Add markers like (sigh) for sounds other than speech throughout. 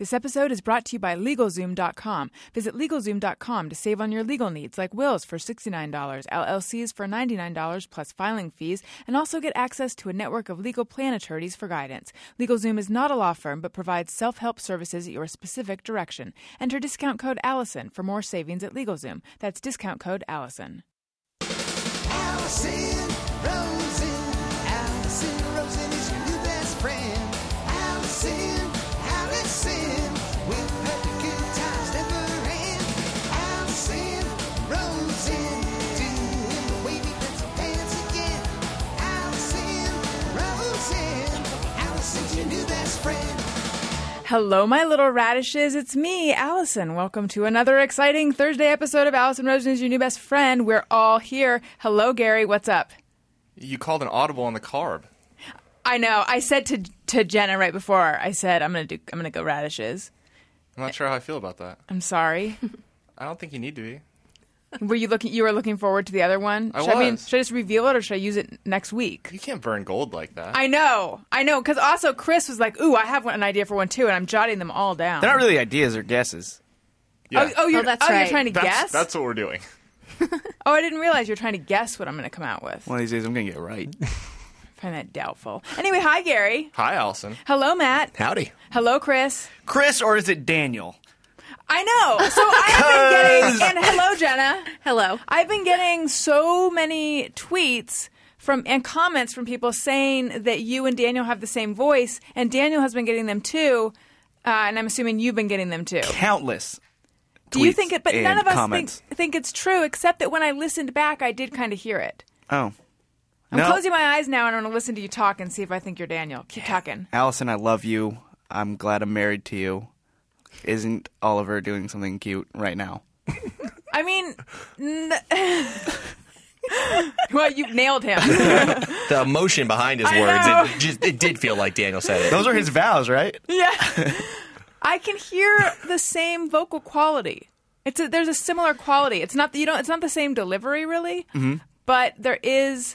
This episode is brought to you by LegalZoom.com. Visit LegalZoom.com to save on your legal needs like wills for $69, LLCs for $99 plus filing fees, and also get access to a network of legal plan attorneys for guidance. LegalZoom is not a law firm but provides self help services at your specific direction. Enter discount code Alison for more savings at LegalZoom. That's discount code Alison. Alison Hello, my little radishes. It's me, Alison. Welcome to another exciting Thursday episode of Alison Rosen is your new best friend. We're all here. Hello, Gary. What's up? You called an audible on the carb. I know. I said to to Jenna right before. I said I'm gonna do. I'm gonna go radishes. I'm not sure how I feel about that. I'm sorry. (laughs) I don't think you need to be. Were you looking? You were looking forward to the other one. I should I mean, was. should I just reveal it or should I use it next week? You can't burn gold like that. I know. I know. Because also Chris was like, "Ooh, I have one, an idea for one too," and I'm jotting them all down. They're not really ideas or guesses. yeah. Oh, oh, you're, Oh, that's oh, you're trying to that's, guess. that's what we're doing. (laughs) Oh, I didn't realize you're trying to guess what I'm going to come out with. One of these days, I'm gonna get it right. (laughs) I find that doubtful. Anyway, hi Gary. Hi, Alison. Hello, Matt. Howdy. Hello, Chris. Chris, or is it Daniel? I know. So I have been getting and hello, Jenna. Hello. I've been getting so many tweets from and comments from people saying that you and Daniel have the same voice, and Daniel has been getting them too. Uh, and I'm assuming you've been getting them too. Countless. Do you think it? But none of us comments. think think it's true, except that when I listened back, I did kind of hear it. Oh, I'm No. closing my eyes now and I'm going to listen to you talk and see if I think you're Daniel. Keep talking. Alison, I love you. I'm glad I'm married to you. Isn't Oliver doing something cute right now? (laughs) I mean, n- (laughs) well, you nailed him. (laughs) The emotion behind his I words, know. it just it did feel like Daniel said it. Those are his vows, right? Yeah. I can hear the same vocal quality. It's a, there's a similar quality. It's not you don't it's not the same delivery really, mm-hmm. but there is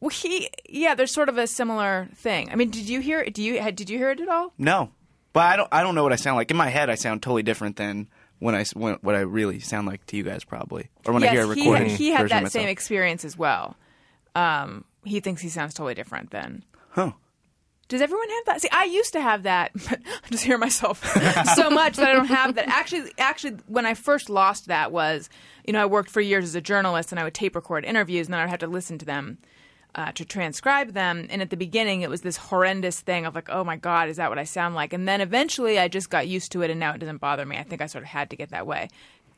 well, he yeah, there's sort of a similar thing. I mean, did you hear do you did you hear it at all? No, but I don't. I don't know what I sound like. In my head, I sound totally different than when I when, what I really sound like to you guys, probably, or when I hear a yes, he recording had, he had that same experience as well. Um, he thinks he sounds totally different then. Huh. Does everyone have that? See, I used to have that, (laughs) but I just hear myself (laughs) so much that I don't have that. Actually, actually, when I first lost that was, you know, I worked for years as a journalist, and I would tape record interviews, and then I'd have to listen to them uh, to transcribe them. And at the beginning, it was this horrendous thing of like, oh my god, is that what I sound like? And then eventually, I just got used to it, and now it doesn't bother me. I think I sort of had to get that way.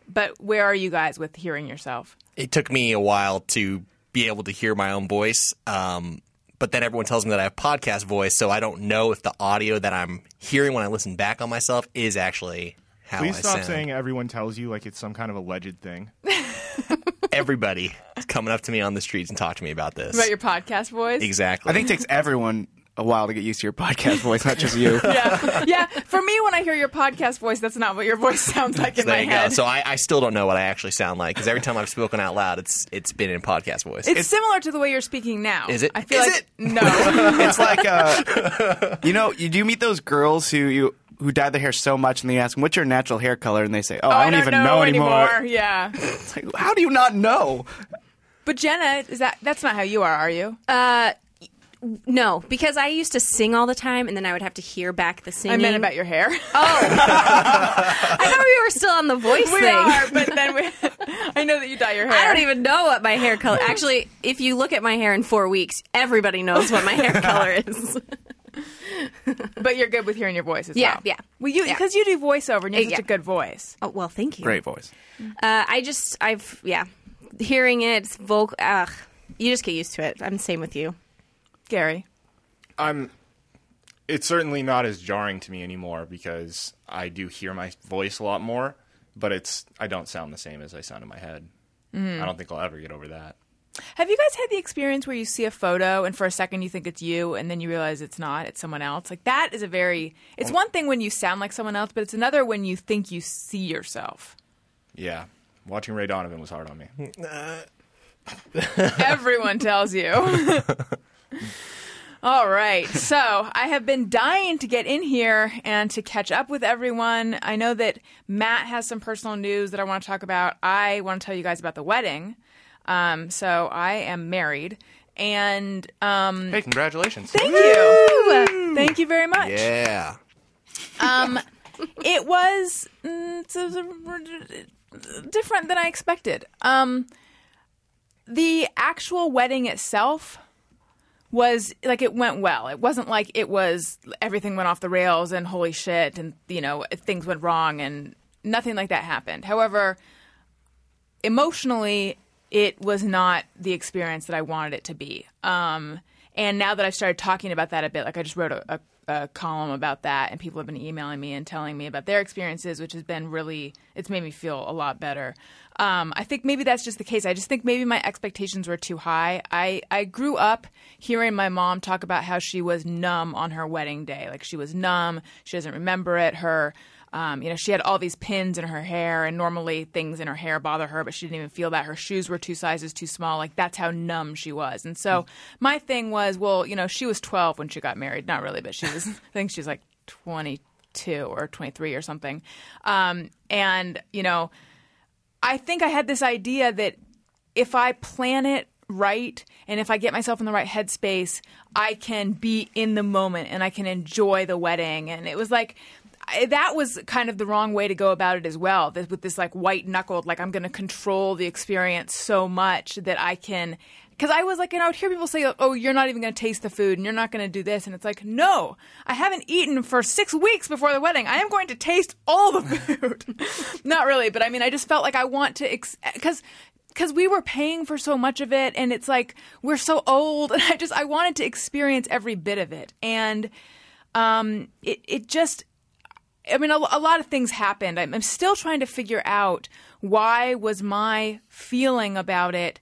But where are you guys with hearing yourself? It took me a while to be able to hear my own voice. Um, but then everyone tells me that I have podcast voice, so I don't know if the audio that I'm hearing when I listen back on myself is actually how Please I stop sound. saying everyone tells you like it's some kind of alleged thing. (laughs) Everybody is coming up to me on the streets and talk to me about this. About your podcast voice? exactly. I think it takes everyone a while to get used to your podcast voice, not just you. (laughs) yeah, yeah. For me, when I hear your podcast voice, that's not what your voice (laughs) sounds like in there my you head. go. So I, I still don't know what I actually sound like because every time I've spoken out loud, it's it's been in podcast voice. it's, similar to the way you're speaking now. Is it? I feel Is like it? no. it's like uh, you know, you do meet those girls who you who dye their hair so much, and they ask them, "What's your natural hair color?" and they say, "Oh, I, don't even know, anymore." (laughs) Yeah, It's like, how do you not know? but Jenna, is that that's not how you are? Are you? Uh, no, because I used to sing all the time, and then I would have to hear back the singing. I meant about your hair. Oh, (laughs) I thought we were still on the voice we thing. are, but then we. (laughs) I know that you dye your hair. I don't even know what my hair color. Actually, if you look at my hair in four weeks, everybody knows what my hair color is. (laughs) But you're good with hearing your voice as Yeah, well. yeah. Well, you Yeah. because you do voiceover and you have Yeah. such a good voice. Oh well, thank you. Great voice. Uh, I just, I've, yeah, hearing it, vocal. Ugh, you just get used to it. I'm the same with you. Gary. I'm. It's certainly not as jarring to me anymore because I do hear my voice a lot more, but it's I don't sound the same as I sound in my head. I don't think I'll ever get over that. Have you guys had the experience where you see a photo and for a second you think it's you and then you realize it's not, it's someone else? Like that is a very it's one thing when you sound like someone else, but it's another when you think you see yourself. Yeah. Watching Ray Donovan was hard on me. (laughs) Everyone tells you. (laughs) All right. So I have been dying to get in here and to catch up with everyone. I know that Matt has some personal news that I want to talk about. I want to tell you guys about the wedding. Um, so I am married. And um, Hey, congratulations. thank you. Thank you very much. Yeah. Um, it was mm, different than I expected. Um, the actual wedding itself was like it went well. It wasn't like it was everything went off the rails and holy shit and you know things went wrong and nothing like that happened. However, emotionally, it was not the experience that I wanted it to be. Um, and now that I've started talking about that a bit, like I just wrote a, a, a column about that, and people have been emailing me and telling me about their experiences, which has been really, it's made me feel a lot better. Um, I think maybe that's just the case. I just think maybe my expectations were too high. I, I grew up hearing my mom talk about how she was numb on her wedding day. Like she was numb, she doesn't remember it. Her um, you know, she had all these pins in her hair, and normally things in her hair bother her, but she didn't even feel that. Her shoes were two sizes too small. Like that's how numb she was. And so my thing was, well, you know, she was 12 when she got married. Not really, but she was. (laughs) I think she's like 22 or 23 or something. Um, and you know, I think I had this idea that if I plan it right and if I get myself in the right headspace, I can be in the moment and I can enjoy the wedding. And it was like, I, that was kind of the wrong way to go about it as well. This, with this like white knuckled, like I'm going to control the experience so much that I can. Because I was like, know, I would hear people say, "Oh, you're not even going to taste the food, and you're not going to do this," and it's like, no, I haven't eaten for six weeks before the wedding. I am going to taste all the food. (laughs) not really, but I mean, I just felt like I want to, because because we were paying for so much of it and it's like we're so old (laughs) and i just i wanted to experience every bit of it and um it it just i mean a, a lot of things happened I'm, I'm still trying to figure out why was my feeling about it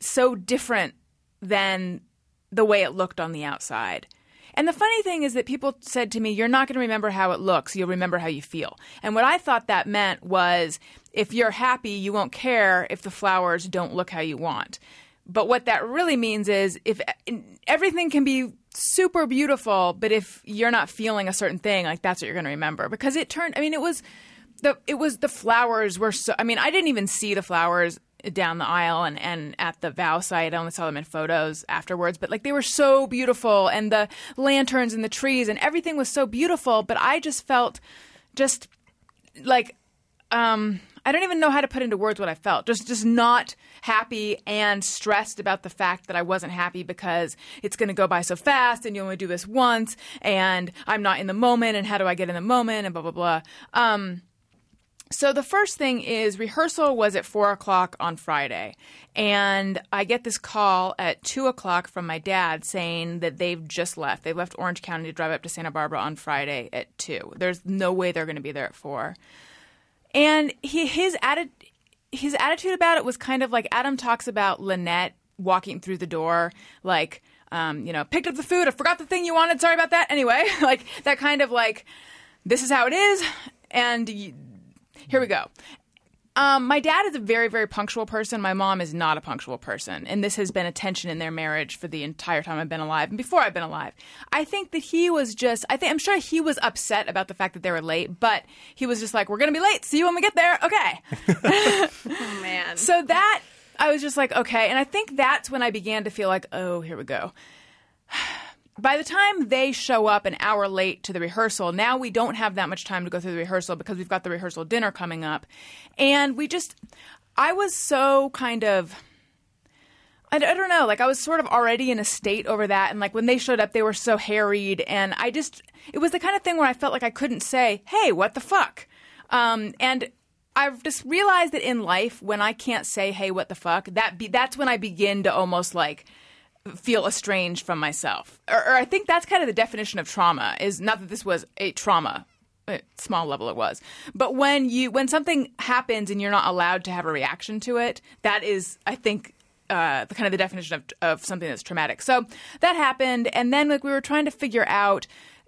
so different than the way it looked on the outside and the funny thing is that people said to me, You're not going to remember how it looks, you'll remember how you feel. And what I thought that meant was if you're happy, you won't care if the flowers don't look how you want. But what that really means is if everything can be super beautiful, but if you're not feeling a certain thing, like that's what you're going to remember. Because it turned, I mean, it was. The, it was the flowers were so. I mean, I didn't even see the flowers down the aisle and, and at the vow site. I only saw them in photos afterwards, but like they were so beautiful and the lanterns and the trees and everything was so beautiful. But I just felt just like, um, I don't even know how to put into words what I felt. Just, just not happy and stressed about the fact that I wasn't happy because it's going to go by so fast and you only do this once and I'm not in the moment and how do I get in the moment and blah, blah, blah. Um, so the first thing is rehearsal was at four o'clock on Friday, and I get this call at two o'clock from my dad saying that they've just left. They left Orange County to drive up to Santa Barbara on Friday at two. There's no way they're going to be there at four. And he, his atti- his attitude about it was kind of like Adam talks about Lynette walking through the door, like, um, you know, picked up the food, I forgot the thing you wanted, sorry about that. Anyway, (laughs) like that kind of like, this is how it is, and. Here we go. Um, my dad is a very, very punctual person. My mom is not a punctual person. And this has been a tension in their marriage for the entire time I've been alive and before I've been alive. I think that he was just, I think, I'm sure he was upset about the fact that they were late, but he was just like, we're going to be late. See you when we get there. Okay. (laughs) Oh man. (laughs) so that, I was just like, okay. And I think that's when I began to feel like, oh, here we go. By the time they show up an hour late to the rehearsal, now we don't have that much time to go through the rehearsal because we've got the rehearsal dinner coming up. And we just, I was so kind of, I, don't know, like I was sort of already in a state over that. And like when they showed up, they were so harried. And I just, it was the kind of thing where I felt like I couldn't say, hey, what the fuck? Um, and I've just realized that in life, when I can't say, "Hey, what the fuck," that be, that's when I begin to almost like feel estranged from myself. Or, or I think that's kind of the definition of trauma. Is not that this was a trauma, small level it was, but when you when something happens and you're not allowed to have a reaction to it, that is, I think, uh, the kind of the definition of, of something that's traumatic. So that happened, and then like we were trying to figure out,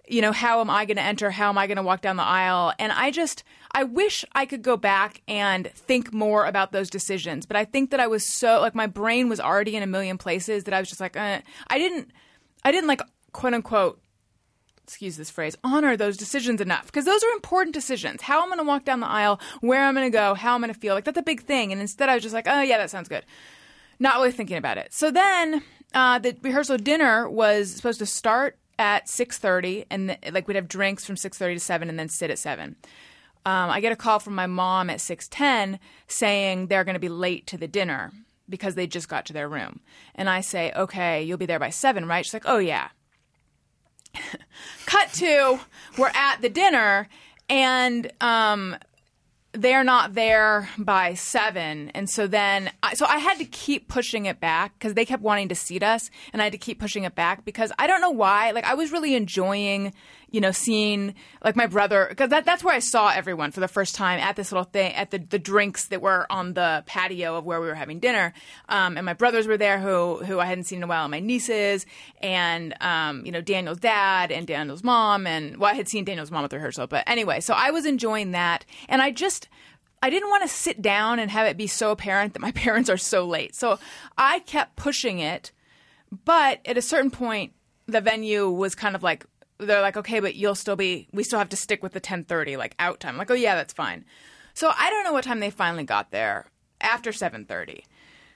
you know, how am I going to enter? How am I going to walk down the aisle? And I just, I wish I could go back and think more about those decisions. But I think that I was so like my brain was already in a million places that I was just like, uh, I didn't, I didn't like quote unquote excuse this phrase, honor those decisions enough because those are important decisions. How I'm going to walk down the aisle, where I'm going to go, how I'm going to feel. Like that's a big thing. And instead, I was just like, oh yeah, that sounds good. Not really thinking about it. So then, uh, the rehearsal dinner was supposed to start at 6:30, and th- like we'd have drinks from 6:30 to 7, and then sit at 7. Um, I get a call from my mom at 6:10 saying they're going to be late to the dinner because they just got to their room. And I say, okay, you'll be there by 7, right? She's like, oh yeah. (laughs) Cut to we're at the dinner and um, they're not there by seven, and so then so I had to keep pushing it back because they kept wanting to seat us, and I had to keep pushing it back because I don't know why. Like I was really enjoying, you know, seeing like my brother because that, that's where I saw everyone for the first time at this little thing at the the drinks that were on the patio of where we were having dinner, um, and my brothers were there who who I hadn't seen in a while, and my nieces, and um, you know Daniel's dad and Daniel's mom, and well I had seen Daniel's mom at the rehearsal, but anyway, so I was enjoying that, and I just. I didn't want to sit down and have it be so apparent that my (laughs) parents are so late. So I kept pushing it. But at a certain point, the venue was kind of like, they're like, okay, but you'll still be, we still have to stick with the 1030, like out time. I'm like, oh yeah, that's fine. So I don't know what time they finally got there after 730.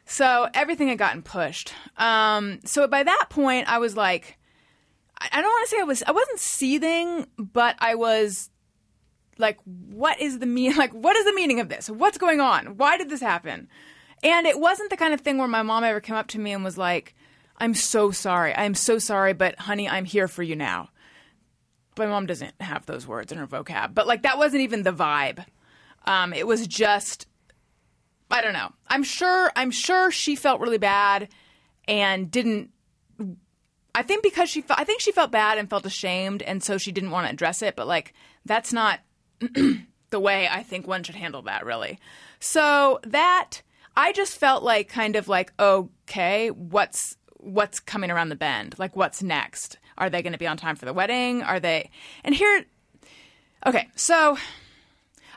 So everything had gotten pushed. Um, so by that point, I was like, I don't want to say I was, I wasn't seething, but I was like what is the mean (laughs) like what is the meaning of this what's going on why did this happen and it wasn't the kind of thing where my mom ever came up to me and was like i'm so sorry i'm so sorry but honey i'm here for you now my mom doesn't have those words in her vocab but like that wasn't even the vibe um, it was just i don't know i'm sure i'm sure she felt really bad and didn't i think because she i think she felt bad and felt ashamed and so she didn't want to address it but like that's not (clears throat) the way I think one should handle that, really. So that I just felt like kind of like, okay, what's what's coming around the bend? Like, what's next? Are they going to be on time for the wedding? Are they? And here, okay, so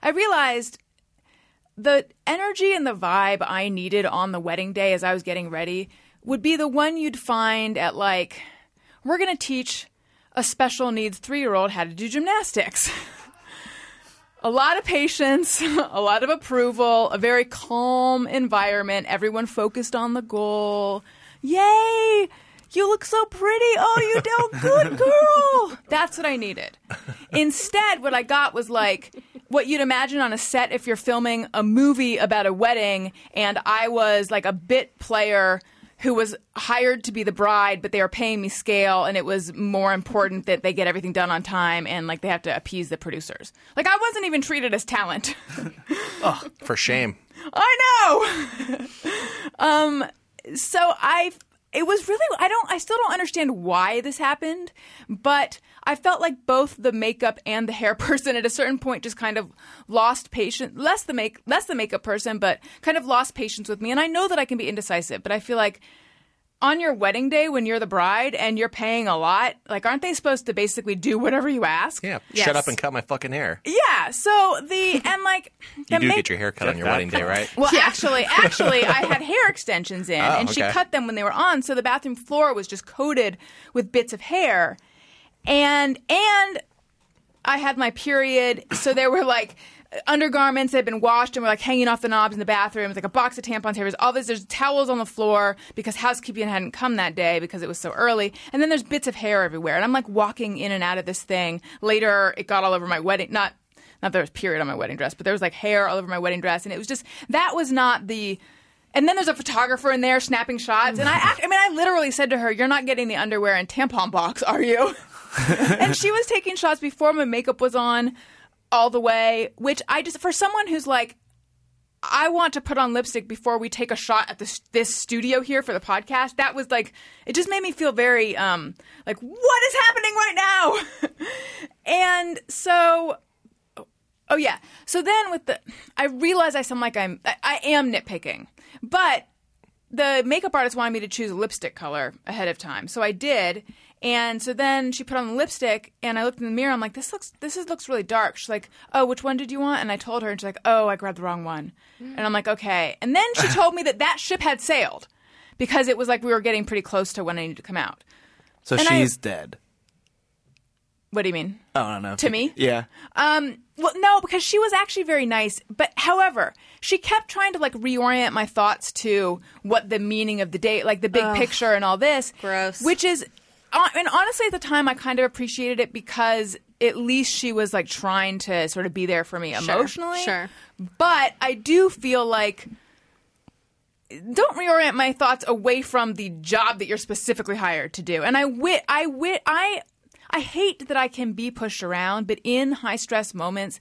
I realized the energy and the vibe I needed on the wedding day as I was getting ready would be the one you'd find at like, we're going to teach a special needs three year old how to do gymnastics. (laughs) a lot of patience, (laughs) a lot of approval, a very calm environment, everyone focused on the goal. Yay! You look so pretty. Oh, you do good, girl. (laughs) That's what I needed. Instead, what I got was like what you'd imagine on a set if you're filming a movie about a wedding, and I was like a bit player who was hired to be the bride, but they were paying me scale, and it was more important that they get everything done on time, and like they have to appease the producers. Like I wasn't even treated as talent. (laughs) oh, For shame. I know. (laughs) um, so I, it was really, I don't, I still don't understand why this happened, but I felt like both the makeup and the hair (laughs) person at a certain point just kind of lost patience, less the make, less the makeup person, but kind of lost patience with me. And I know that I can be indecisive, but I feel like on your wedding day when you're the bride and you're paying a lot, like aren't they supposed to basically do whatever you ask? Yeah. Yes. Shut up and cut my fucking hair. Yeah. So the and like (laughs) You do make- get your hair cut on your wedding day, right? well, actually, actually, I had (laughs) hair extensions in, Oh, and she okay. cut them when they were on, so the bathroom floor was just coated with bits of hair, and and I had my period, so there were like undergarments that had been washed and were like hanging off the knobs in the bathroom. It was like a box of tampons. There was all this. There's towels on the floor because housekeeping hadn't come that day because it was so early. And then there's bits of hair everywhere. And I'm like walking in and out of this thing. Later, it got all over my wedding. Not not there was period on my wedding dress, but there was like hair all over my wedding dress, and it was just that was not the. And then there's a photographer in there snapping shots, and I, act, I mean, I literally said to her, "You're not getting the underwear and tampon box, are you?" (laughs) and she was taking shots before my makeup was on all the way, which I just for someone who's like I want to put on lipstick before we take a shot at this this studio here for the podcast. That was like it just made me feel very um like what is happening right now? (laughs) and so oh yeah. So then with the I realize I sound like I'm I, I am nitpicking. But the makeup artist wanted me to choose a lipstick color ahead of time, so I did. And so then she put on the lipstick, and I looked in the mirror. I'm like, "This looks, this is, looks really dark." She's like, "Oh, which one did you want?" And I told her, and she's like, "Oh, I grabbed the wrong one." And I'm like, "Okay." And then she told me that that ship had sailed because it was like we were getting pretty close to when I needed to come out. So And I- she's dead. What do you mean? Oh, I don't know. To me? Yeah. Um, well, no, because she was actually very nice. But however, she kept trying to like reorient my thoughts to what the meaning of the date, like the big picture and all this. Gross. Which is, and honestly, at the time, I kind of appreciated it because at least she was like trying to sort of be there for me emotionally. sure. sure. But I do feel like don't reorient my thoughts away from the job that you're specifically hired to do. And I wit, I wit, I, I hate that I can be pushed around, but in high stress moments,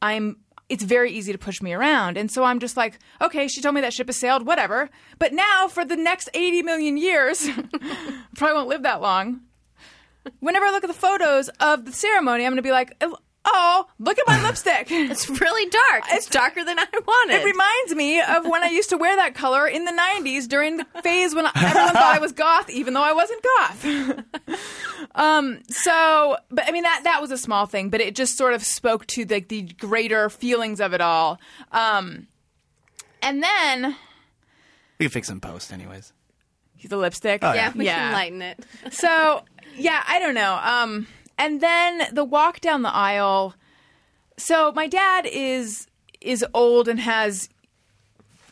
I'm. It's very easy to push me around, and so I'm just like, okay, she told me that ship has sailed, whatever. But now, for the next 80 million years, (laughs) probably won't live that long. Whenever I look at the photos of the ceremony, I'm going to be like, oh, look at my lipstick. (laughs) It's really dark. It's, darker than I wanted. It reminds me of when I used to wear that color in the 90s during the phase when everyone thought I was (laughs) goth, even though I wasn't goth. um, so, but I mean, that, that was a small thing, but it just sort of spoke to the, the greater feelings of it all. Um, and then We can fix some post, anyways. the lipstick. yeah, we Yeah. can lighten it. so yeah, I don't know. Um, and then the walk down the aisle. So my dad is is old and has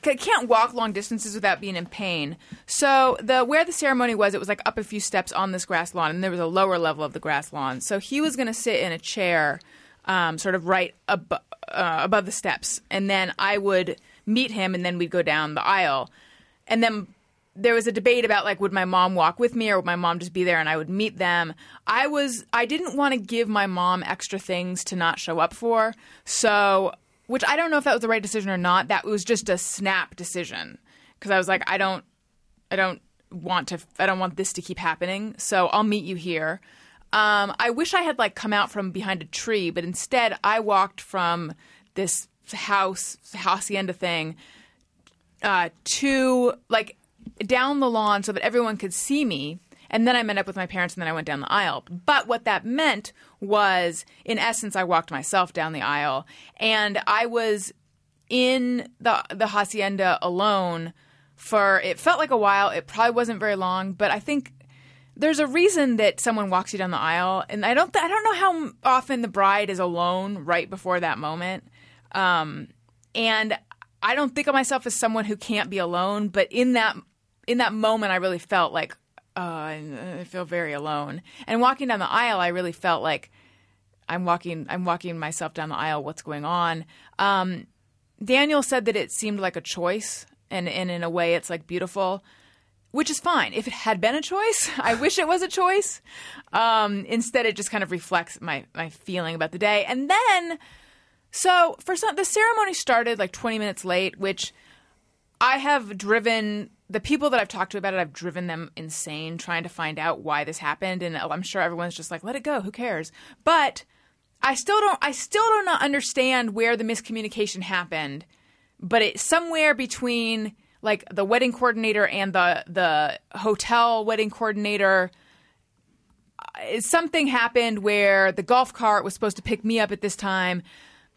can't walk long distances without being in pain. So the where the ceremony was, it was like up a few steps on this grass lawn, and there was a lower level of the grass lawn. So he was going to sit in a chair, um, sort of right ab- uh, above the steps, and then I would meet him, and then we'd go down the aisle, and then there was a debate about like would my mom walk with me or would my mom just be there and I would meet them. I was I didn't want to give my mom extra things to not show up for. So, which I don't know if that was the right decision or not. That was just a snap decision because I was like I don't I don't want to I don't want this to keep happening. So, I'll meet you here. Um, I wish I had like come out from behind a tree, but instead I walked from this house hacienda thing uh, to like down the lawn so that everyone could see me. And then I met up with my parents and then I went down the aisle. But what that meant was, in essence, I walked myself down the aisle and I was in the, the hacienda alone for it felt like a while. It probably wasn't very long, but I think there's a reason that someone walks you down the aisle, and I don't I don't know how often the bride is alone right before that moment. Um, and I don't think of myself as someone who can't be alone, but in that in that moment, I really felt like uh, I I feel very alone. And walking down the aisle, I really felt like I'm walking I'm walking myself down the aisle. What's going on? Um, Daniel said that it seemed like a choice, and, and in a way, it's like beautiful which is fine. If it had been a choice, (laughs) I wish it was a choice. Um, instead, it just kind of reflects my my feeling about the day. And then, so for some, the ceremony started like 20 minutes late, which I have driven the people that I've talked to about it. I've driven them insane trying to find out why this happened, and I'm sure everyone's just like, "Let it go. Who cares?" But I still don't. I still do not understand where the miscommunication happened. But it's somewhere between like the wedding coordinator and the the hotel wedding coordinator uh, something happened where the golf cart was supposed to pick me up at this time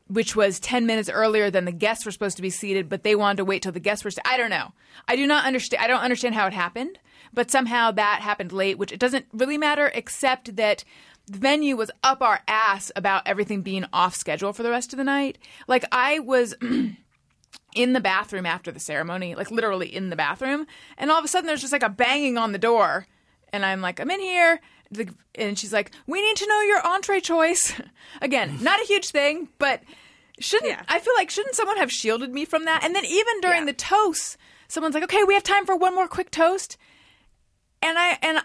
which was 10 minutes earlier than the guests were supposed to be seated but they wanted to wait till the guests were st- I don't know. I do not understand I don't understand how it happened, but somehow that happened late, which it doesn't really matter except that the venue was up our ass about everything being off schedule for the rest of the night. Like I was (clears throat) in the bathroom after the ceremony, like literally in the bathroom, and all of a sudden there's just like a banging on the door, and I'm like, I'm in here, the, and she's like, we need to know your entree choice. (laughs) Again, not a huge thing, but shouldn't Yeah. I feel like shouldn't someone have shielded me from that? And then even during Yeah. the toast, someone's like, okay, we have time for one more quick toast, and I and.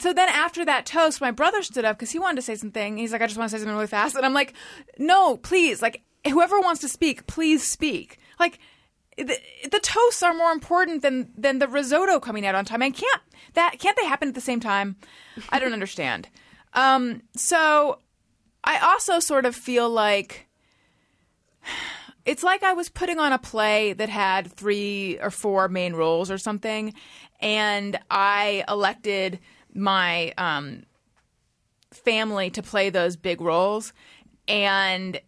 So then after that toast, my brother stood up because he wanted to say something. He's like, I just want to say something really fast. And I'm like, no, please. Like, whoever wants to speak, please speak. Like, the, the toasts are more important than than the risotto coming out on time. And can't that can't they happen at the same time? I don't (laughs) understand. Um, so I also sort of feel like it's like I was putting on a play that had three or four main roles or something, and I elected my um, family to play those big roles, and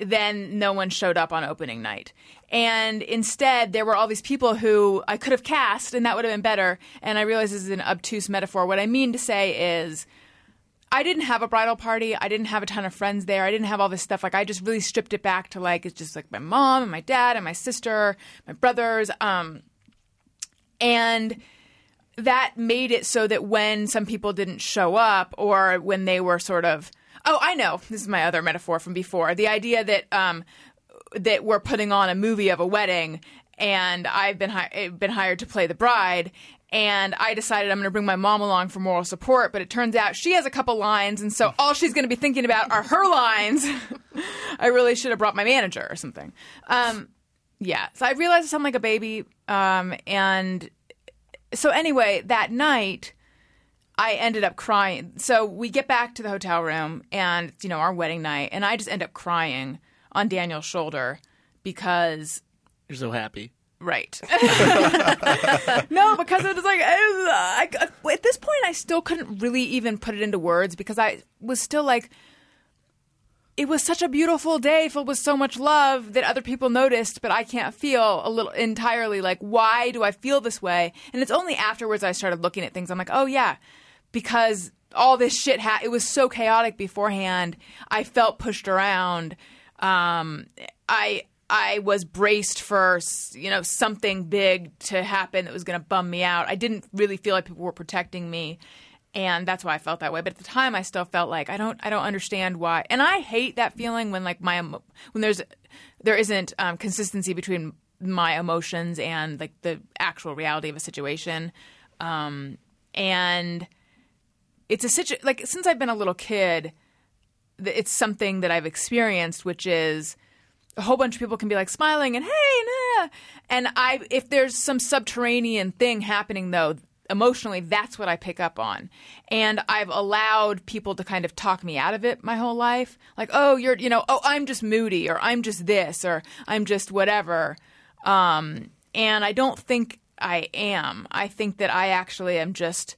then no one showed up on opening night. And instead, there were all these people who I could have cast, and that would have been better. And I realize this is an obtuse metaphor. What I mean to say is, I didn't have a bridal party. I didn't have a ton of friends there. I didn't have all this stuff. Like I just really stripped it back to like it's just like my mom and my dad and my sister, my brothers. Um, and that made it so that when some people didn't show up or when they were sort of oh i know this is my other metaphor from before the idea that um, that we're putting on a movie of a wedding and i've been hi- been hired to play the bride and I decided I'm going to bring my mom along for moral support, but it turns out she has a couple lines, and so (laughs) all she's going to be thinking about are her lines. (laughs) I really should have brought my manager or something. Um, yeah, so I realized I sound like a baby, um, and so anyway, that night I ended up crying. So we get back to the hotel room, and you know our wedding night, and I just end up crying on Daniel's shoulder because You're so happy. Right. (laughs) no, because it was like uh, I, I, at this point, I still couldn't really even put it into words because I was still like, it was such a beautiful day filled with so much love that other people noticed, but I can't feel a little entirely like why do I feel this way? And it's only afterwards I started looking at things. I'm like, oh yeah, because all this shit ha- it was so chaotic beforehand. I felt pushed around. Um, I I was braced for you know something big to happen that was going to bum me out. I didn't really feel like people were protecting me, and that's why I felt that way. But at the time, I still felt like I don't I don't understand why. And I hate that feeling when like my when there's there isn't um, consistency between my emotions and like the actual reality of a situation. Um, and it's a situ like since I've been a little kid, it's something that I've experienced, which is a whole bunch of people can be like smiling and hey, nah. and I if there's some subterranean thing happening though emotionally that's what I pick up on. And I've allowed people to kind of talk me out of it my whole life. Like, "Oh, you're, you know, oh, I'm just moody or I'm just this or I'm just whatever." Um and I don't think I am. I think that I actually am just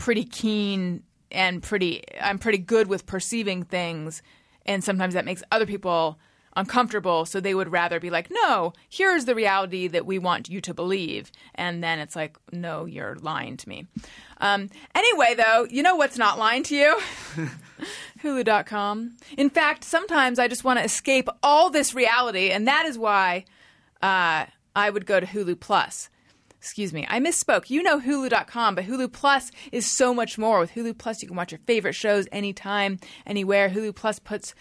pretty keen and pretty I'm pretty good with perceiving things. And sometimes that makes other people uncomfortable. So they would rather be like no here's the reality that we want you to believe. And then it's like no you're lying to me. Um, anyway though you know what's not lying to you? (laughs) Hulu.com in fact sometimes i just want to escape all this reality. And that is why uh, i would go to hulu plus Excuse me, I misspoke. You know Hulu.com, but Hulu Plus is so much more. With Hulu Plus, you can watch your favorite shows anytime, anywhere. Hulu Plus puts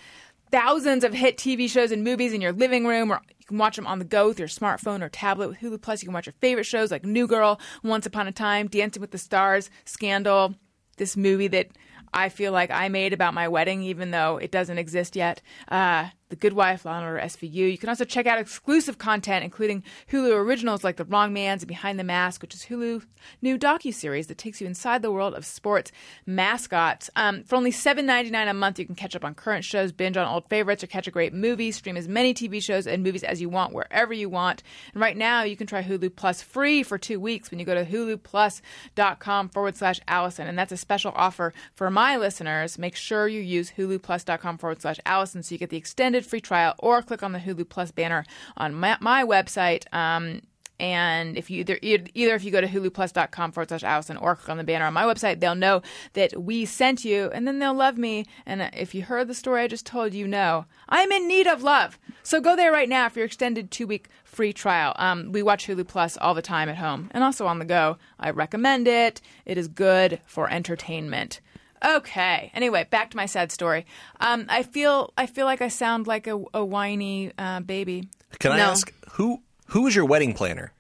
thousands of hit TV shows and movies in your living room, or you can watch them on the go with your smartphone or tablet. With Hulu Plus, you can watch your favorite shows like New Girl, Once Upon a Time, Dancing with the Stars, Scandal, this movie that I feel like I made about my wedding, even though it doesn't exist yet. Uh, the Good Wife, Law Order, SVU. You can also check out exclusive content, including Hulu originals like The Wrong Mans and Behind the Mask, which is Hulu's new docu-series that takes you inside the world of sports mascots. Um, for only $7.99 a month, you can catch up on current shows, binge on old favorites, or catch a great movie, stream as many TV shows and movies as you want, wherever you want. And right now, you can try Hulu Plus free for two weeks when you go to huluplus.com forward slash Alison. And that's a special offer for my listeners. Make sure you use huluplus.com forward slash Alison so you get the extended free trial or click on the Hulu Plus banner on my, my website. Um, and if you either either if you go to huluplus.com forward slash Alison or click on the banner on my website, they'll know that we sent you, and then they'll love me. And if you heard the story I just told, you know I'm in need of love. So go there right now for your extended two week free trial. Um, we watch Hulu Plus all the time at home and also on the go. I recommend it. It is good for entertainment. Okay. Anyway, back to my sad story. Um, I feel I feel like I sound like a, a whiny uh, baby. Can I No. ask who who is your wedding planner?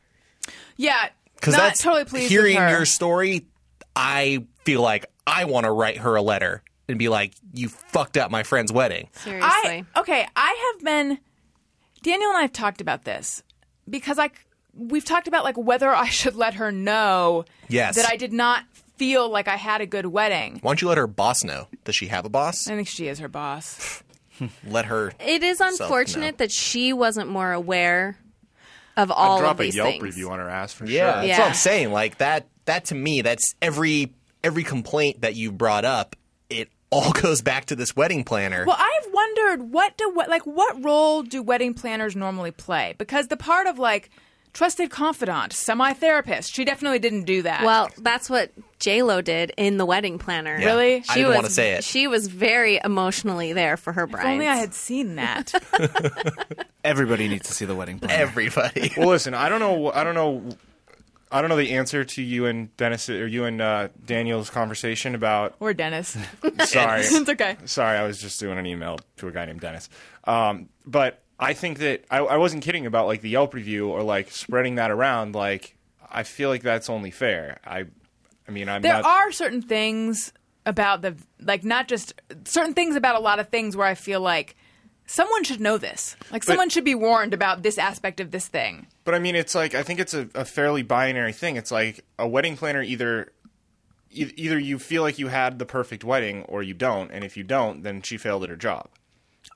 Yeah, Because not that's totally pleased hearing with her. your story. I feel like I want to write her a letter and be like, "You fucked up my friend's wedding." Seriously. I okay. I have been. Daniel and I have talked about this because I we've talked about like whether I (laughs) should let her know Yes. that I did not feel like I had a good wedding. Why don't you let her boss know? Does she have a boss? I think she is her boss. (laughs) let her. It is unfortunate no. that she wasn't more aware of I'd all drop of these a Yelp things. review on her ass for Yeah, sure. that's Yeah. what I'm saying. Like that. That to me, that's every every complaint that you brought up. It all (laughs) goes back to this wedding planner. Well, I've wondered what do what like what role do wedding planners normally play? Because the part of like trusted confidant, semi therapist, she definitely didn't do that. Well, that's what J Lo did in the wedding planner. Yeah. Really? I She didn't was, wanna say it. She was very emotionally there for her if brides. only I had seen that. (laughs) Everybody needs to see the wedding planner. Everybody. (laughs) Well, listen, I don't know. I don't know. I don't know the answer to you and Dennis or you and uh, Daniel's conversation about. or Dennis. (laughs) Sorry, it's okay. sorry, I was just doing an email to a guy named Dennis. Um, but I think that I, I wasn't kidding about like the Yelp review or like spreading that around. Like, I feel like that's only fair. I, I mean, I'm There not. are certain things about the like not just certain things about a lot of things where I feel like someone should know this. Like someone should be warned about this aspect of this thing. But I mean, it's like I think it's a, a fairly binary thing. It's like a wedding planner either. e- Either you feel like you had the perfect wedding, or you don't, and if you don't, then she failed at her job.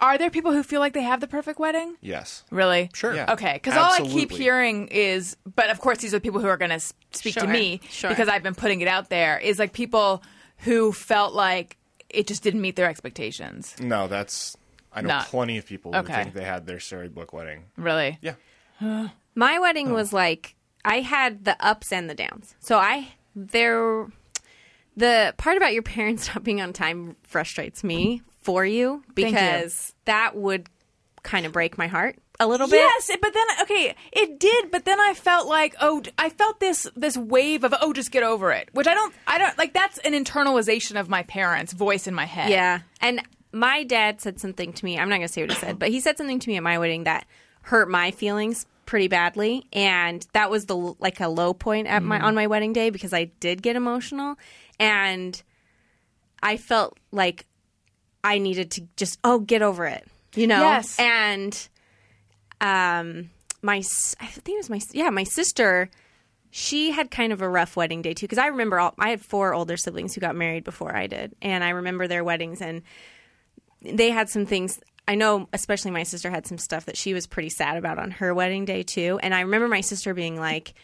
Are there people who feel like they have the perfect wedding? Yes. Really? Sure. Yeah. Okay, because all I keep Absolutely. hearing is, but of course these are people who are going to speak to Sure, me sure. because I've been putting it out there. Is like people who felt like it just didn't meet their expectations. No, that's. I know Not- plenty of people who Okay. think they had their storybook wedding. Really? Yeah. (gasps) My wedding was like I had the ups and the downs. So I there the part about your parents (laughs) not being on time frustrates me for you Thank you. because that would kind of break my heart a little bit. Yes, but then okay, it did. But then I felt like, oh, I felt this this wave of, oh, just get over it. Which I don't, I don't like. That's an internalization of my parents' voice in my head. Yeah. And my dad said something to me. I'm not going to say what he said, but he said something to me at my wedding that hurt my feelings pretty badly and that was the like a low point at my mm. on my wedding day because I did get emotional and I felt like I needed to just oh get over it. You know? Yes. And um my I think it was my yeah, my sister she had kind of a rough wedding day too because I remember all, I had four older siblings who got married before I did, and I remember their weddings and they had some things. I know, especially my sister had some stuff that she was pretty sad about on her wedding day too. And I remember my sister being like,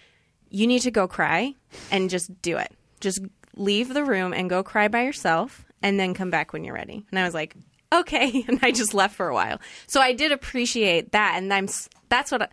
"You need to go cry and just do it. Just leave the room and go cry by yourself, and then come back when you're ready." And I was like, "Okay," (laughs) and I just left for a while. So I did appreciate that, and I'm that's what. I,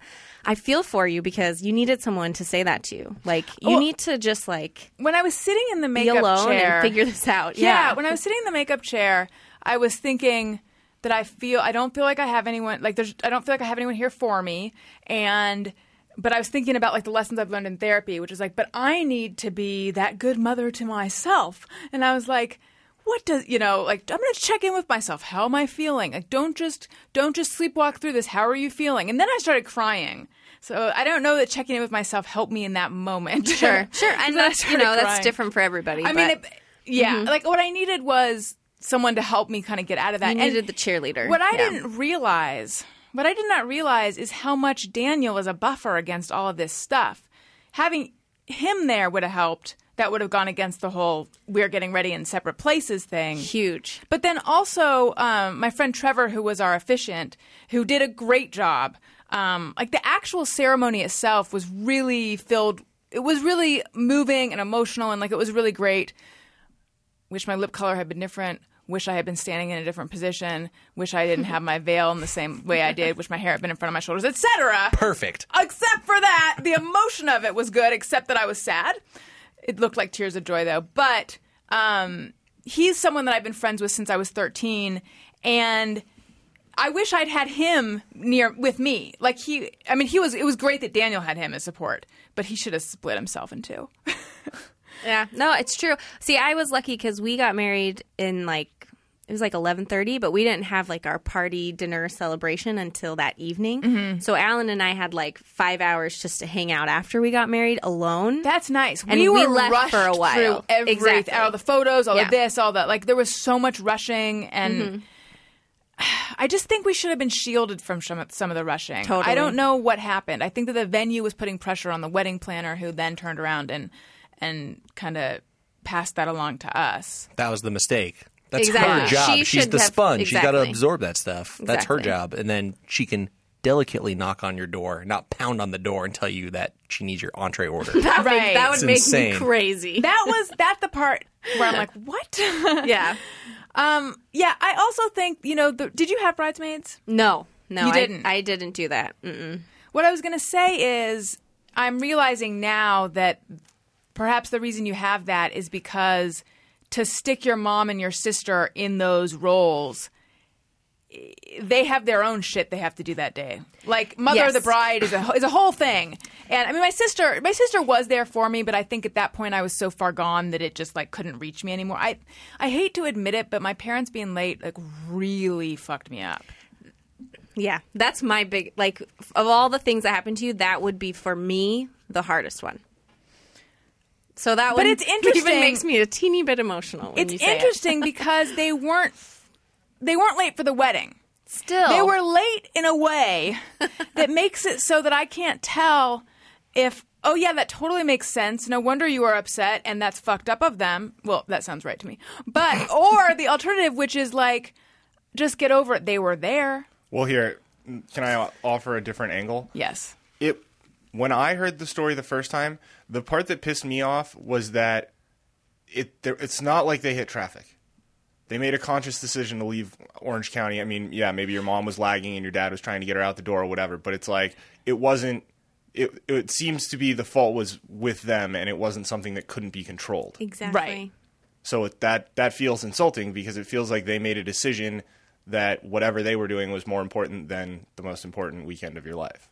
I feel for you because you needed someone to say that to you. Like you Well- need to just like When I was sitting in the be makeup alone chair, and figure this out. yeah, Yeah. when I was sitting in the makeup chair, I was thinking that I feel I don't feel like I have anyone like there's I don't feel like I have anyone here for me and but I was thinking about like the lessons I've learned in therapy, which is like, but I need to be that good mother to myself. And I was like, what does you know, like I'm gonna check in with myself. How am I feeling? Like don't just don't just sleepwalk through this. How are you feeling? And then I started crying. So I don't know that checking in with myself helped me in that moment. (laughs) Sure, (laughs) sure, and that's you know that's different for everybody. I mean, it, yeah, mm-hmm. like what I needed was someone to help me kind of get out of that. you And needed the cheerleader. What I Yeah. didn't realize, what I did not realize is how much Daniel was a buffer against all of this stuff. Having him there would have helped. That would have gone against the whole we're getting ready in separate places thing. huge. But then also, um, my friend Trevor, who was our officiant, who did a great job. Um, like the actual ceremony itself was really filled. It was really moving and emotional, and like it was really great. Wish my lip color had been different. Wish I had been standing in a different position. Wish I didn't have my veil in the same way I did. Wish my hair had been in front of my shoulders, etc. Perfect. Except for that, the emotion of it was good. Except that I was sad. It looked like tears of joy though. But um, he's someone that I've been friends with since I was 13, and I wish I'd had him near with me. Like he, I mean, he was. It was great that Daniel had him as support, but he should have split himself in two. (laughs) Yeah, no, it's true. See, I was lucky because we got married in like it was like eleven thirty, but we didn't have like our party dinner celebration until that evening. Mm-hmm. So Alan and I had like five hours just to hang out after we got married alone. That's nice. And we, we were left rushed for a while. through everything, Exactly. all the photos, all Yeah. of this, all that. Like there was so much rushing, and (sighs) I just think we should have been shielded from some of, some of the rushing. Totally. I don't know what happened. I think that the venue was putting pressure on the wedding planner, who then turned around and and kind of passed that along to us. That was the mistake. That's Exactly. her job. She She's the have- sponge. She's got to absorb that stuff. That's her job. And then she can delicately knock on your door, not pound on the door and tell you that she needs your entree order. (laughs) That, would- Right. that would It's make insane. me crazy. That was that the part where I'm like, what? (laughs) yeah. um, yeah. I also think you know. The, did you have bridesmaids? No, no, You I- didn't? I, didn't do that. Mm-mm. What I was going to say is, I'm realizing now that perhaps the reason you have that is because to stick your mom and your sister in those roles, they have their own shit they have to do that day. Like mother of the bride is a is a whole thing. And I mean, my sister, my sister was there for me, but I think at that point I was so far gone that it just like couldn't reach me anymore. I I hate to admit it, but my parents being late like really fucked me up. Yeah, that's my big like of all the things that happened to you, that would be for me the hardest one. So that But one it's (laughs) interesting- Even makes me a teeny bit emotional. When It's you say it. interesting (laughs) because they weren't they weren't late for the wedding. Still, They were late in a way (laughs) that makes it so that I can't tell if oh yeah, that totally makes sense. No wonder you are upset and that's fucked up of them. Well, that sounds right to me. But or the alternative which is like just get over it. They were there. Well, here, can I offer a different angle? Yes. It when I heard the story the first time, the part that pissed me off was that it there, it's not like they hit traffic. They made a conscious decision to leave Orange County. I mean, yeah, maybe your mom was lagging and your dad was trying to get her out the door or whatever, but it's like it wasn't it it seems to be the fault was with them and it wasn't something that couldn't be controlled. exactly Right. So that that feels insulting because it feels like they made a decision that whatever they were doing was more important than the most important weekend of your life.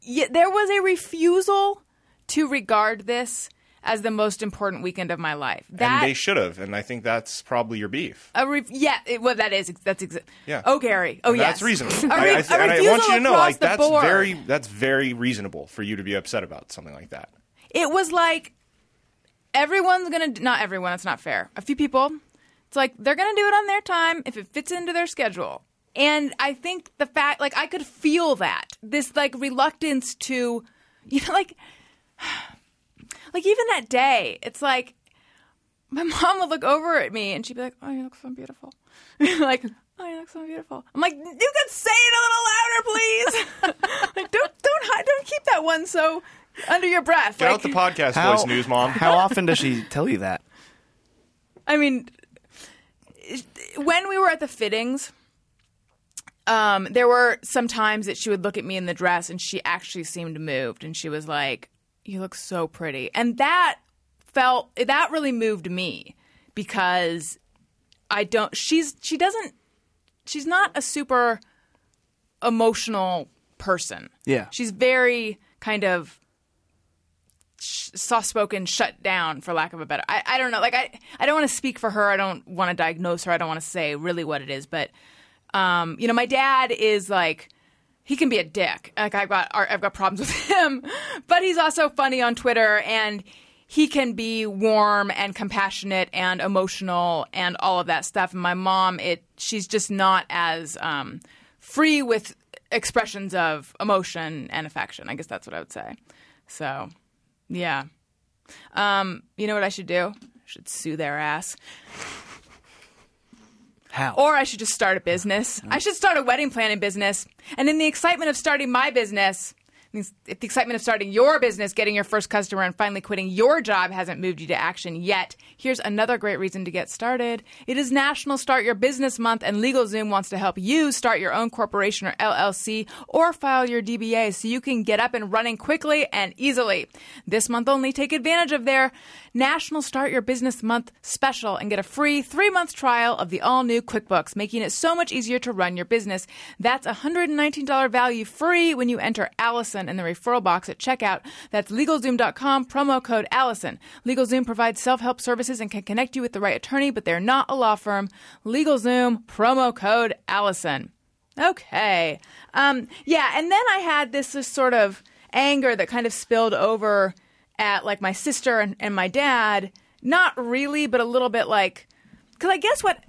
Yeah, there was a refusal to regard this as the most important weekend of my life. That and they should have, and I think that's probably your beef. A re- yeah, it, well, that is that's exa- Yeah. Oh, Gary. Oh, yes. That's reasonable. (laughs) A I, re- I th- a I want you to know, like that's board. very that's very reasonable for you to be upset about something like that. It was like everyone's gonna. Not everyone. It's not fair. A few people. It's like they're gonna do it on their time if it fits into their schedule. And I think the fact, like, I could feel that this like reluctance to, you know, like, (sighs) like even that day, it's like my (laughs) mom would look over at me and she'd be like, "Oh, you look so beautiful," (laughs) like, "Oh, you look so beautiful." I'm like, "You could say it a little louder, please." (laughs) like, don't don't hide, don't keep that one so under your breath. Get like, out the podcast How, voice news, mom. how often does she tell you that? I mean, when we were at the fittings, um, there were some times that she would look at me in the dress and she actually seemed moved and she was like, You look so pretty. And that felt, that really moved me because I don't, she's, she doesn't, she's not a super emotional person. Yeah. She's very kind of sh- soft-spoken, shut down, for lack of a better. I, I don't know. Like I, I don't want to speak for her. I don't want to diagnose her. I don't want to say really what it is. But, um, you know, my dad is like, he can be a dick. Like I've got, I've got problems (laughs) with him, but he's also funny on Twitter and. He can be warm and compassionate and emotional and all of that stuff. And my mom, it she's just not as um, free with expressions of emotion and affection. I guess that's what I would say. So, yeah. Um, you know what I should do? I should sue their ass. How? Or I should just start a business. Mm-hmm. I should start a wedding planning business. And in the excitement of starting my business, the excitement of starting your business, getting your first customer, and finally quitting your job hasn't moved you to action yet, here's another great reason to get started. It is National Start Your Business Month, and LegalZoom wants to help you start your own corporation or LLC or file your DBA so you can get up and running quickly and easily. This month only, take advantage of their National Start Your Business Month special and get a free three month trial of the all new QuickBooks, making it so much easier to run your business. That's $119 value free when you enter Alison in the referral box at checkout. That's LegalZoom.com, promo code Alison. LegalZoom provides self help services and can connect you with the right attorney, but they're not a law firm. LegalZoom, promo code Alison. Okay. Um, yeah, and then I had this, this sort of anger that kind of spilled over at like my sister and, and my dad. Not really, but a little bit like, because I guess what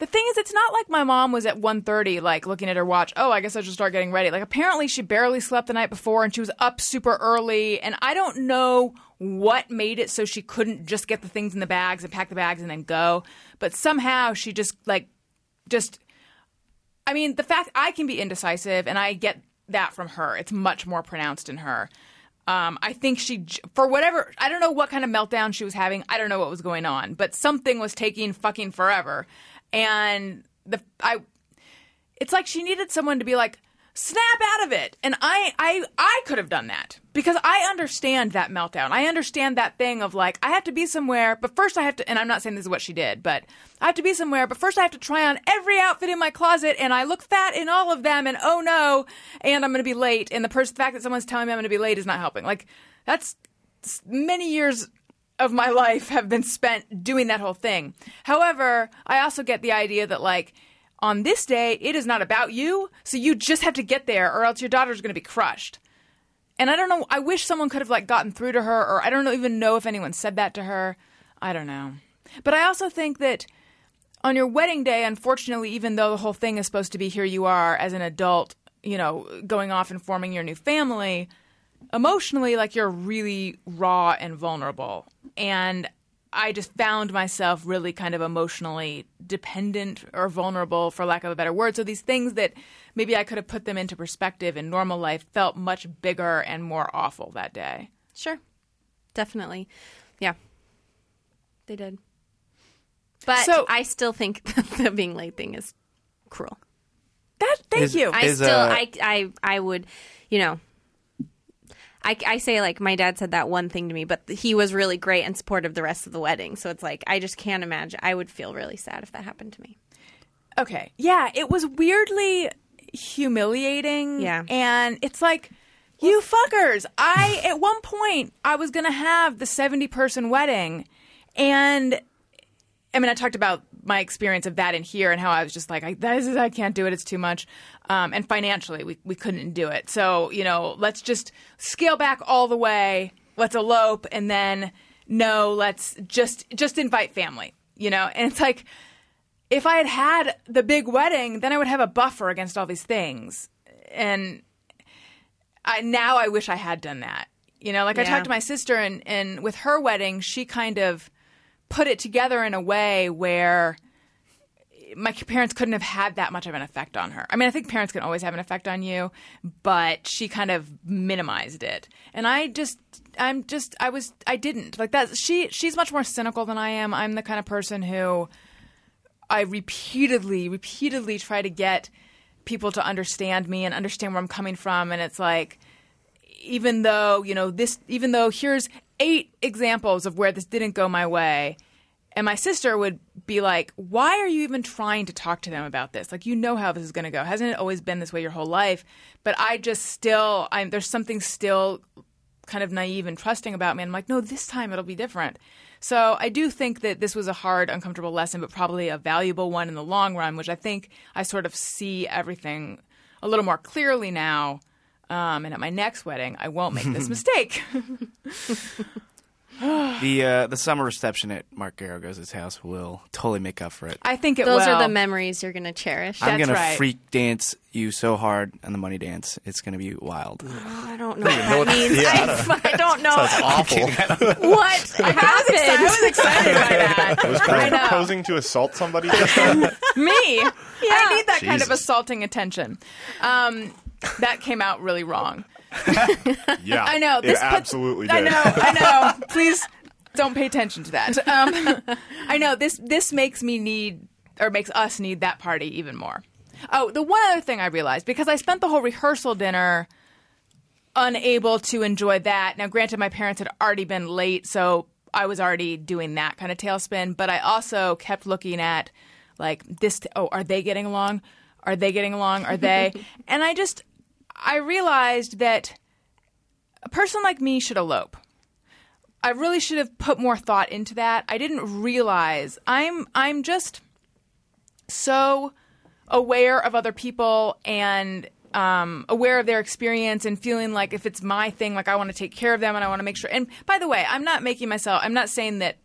the thing is, it's not like my mom was at 1.30, like looking at her watch. Oh, I guess I should start getting ready. Like apparently she barely slept the night before and she was up super early. And I don't know what made it so she couldn't just get the things in the bags and pack the bags and then go. But somehow she just like just I mean, the fact I can be indecisive, and I get that from her. It's much more pronounced in her. Um, I think she, for whatever, I don't know what kind of meltdown she was having. I don't know what was going on, but something was taking fucking forever. And the I, it's like she needed someone to be like, snap out of it. And I, I, I could have done that because I understand that meltdown. I understand that thing of like, I have to be somewhere, but first I have to, and I'm not saying this is what she did, but I have to be somewhere, but first I have to try on every outfit in my closet and I look fat in all of them and oh no, and I'm going to be late. And the person, the fact that someone's telling me I'm going to be late is not helping. Like that's many years of my life have been spent doing that whole thing. However, I also get the idea that like on this day it is not about you, so you just have to get there or else your daughter's going to be crushed. And I don't know, I wish someone could have like gotten through to her or I don't even know if anyone said that to her. I don't know. But I also think that on your wedding day, unfortunately, even though the whole thing is supposed to be here you are as an adult, you know, going off and forming your new family, emotionally, like you're really raw and vulnerable. And I just found myself really kind of emotionally dependent or vulnerable, for lack of a better word. So these things that maybe I could have put them into perspective in normal life felt much bigger and more awful that day. Sure. Definitely. Yeah. They did. But So- I still think (laughs) the being late thing is cruel. That, thank Is- you. I Is, still, uh, I, I, I would, you know, I, I say like my dad said that one thing to me, but he was really great and supportive the rest of the wedding. So it's like I just can't imagine. I would feel really sad if that happened to me. Okay. Yeah, it was weirdly humiliating. Yeah. And it's like, you fuckers. I, (sighs) at one point, I was going to have the 70 person wedding. And I mean, I talked about my experience of that in here and how I was just like, I, this is, I can't do it. It's too much. Um, and financially, we, we couldn't do it. So, you know, let's just scale back all the way. Let's elope. And then, no, let's just, just invite family, you know? And it's like, if I had had the big wedding, then I would have a buffer against all these things. And I, now I wish I had done that. You know, like I talked to my sister, and, and with her wedding, she kind of put it together in a way where my parents couldn't have had that much of an effect on her. I mean, I think parents can always have an effect on you, but she kind of minimized it. And I just I'm just I was I didn't. Like that she she's much more cynical than I am. I'm the kind of person who I repeatedly repeatedly try to get people to understand me and understand where I'm coming from and it's like even though you know this even though here's eight examples of where this didn't go my way. And my sister would be like why are you even trying to talk to them about this? Like you know how this is going to go. Hasn't it always been this way your whole life? But i just still i'm there's something still kind of naive and trusting about me. And i'm like no this time it'll be different. So i do think that this was a hard uncomfortable lesson but probably a valuable one in the long run which i think i sort of see everything a little more clearly now um, and at my next wedding, I won't make this (laughs) mistake. (laughs) The uh, the summer reception at Mark Geragos' house will totally make up for it. I think it. Those will. are the memories you're going to cherish. I'm That's gonna freak dance you so hard on the money dance. It's gonna be wild. (sighs) I don't know what that means. I, (laughs) I don't know Awful. what happened. I was excited by that. Was I Grant proposing to assault somebody just then? Me. I need that kind of assaulting attention. Um, that came out really wrong. (laughs) yeah. I know. It This puts- absolutely did. I know. I know. Please don't pay attention to that. Um, I know this. This makes me need, or makes us need that party even more. Oh, the one other thing I realized because I spent the whole rehearsal dinner unable to enjoy that. Now, granted, my parents had already been late, so I was already doing that kind of tailspin. But I also kept looking at like this. Oh, are they getting along? Are they getting along? Are they? (laughs) and I just I realized that a person like me should elope. I really should have put more thought into that. I didn't realize I'm I'm just so aware of other people and um, aware of their experience and feeling like if it's my thing, like I want to take care of them and I want to make sure. And by the way, I'm not making myself. I'm not saying that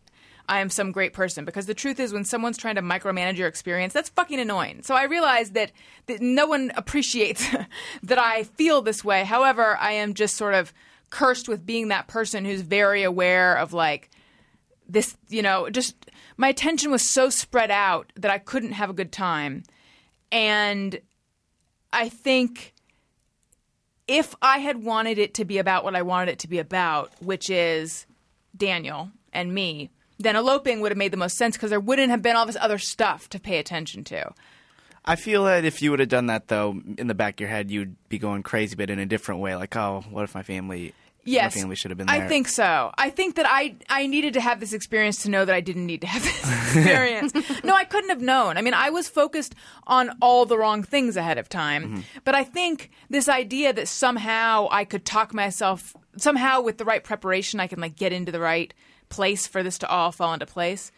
I am some great person because the truth is when someone's trying to micromanage your experience, that's fucking annoying. So I realized that, that no one appreciates (laughs) that I feel this way. However, I am just sort of cursed with being that person who's very aware of like this, you know, just my attention was so spread out that I couldn't have a good time. And I think if I had wanted it to be about what I wanted it to be about, which is Daniel and me, then eloping would have made the most sense because there wouldn't have been all this other stuff to pay attention to. I feel that if you would have done that though, in the back of your head, you'd be going crazy, but in a different way. Like, oh, what if my family? Yes, my family should have been there. I think so. I think that I I needed to have this experience to know that I didn't need to have this (laughs) experience. no, I couldn't have known. I mean, I was focused on all the wrong things ahead of time. Mm-hmm. But I think this idea that somehow I could talk myself somehow with the right preparation, I can like get into the right place for this to all fall into place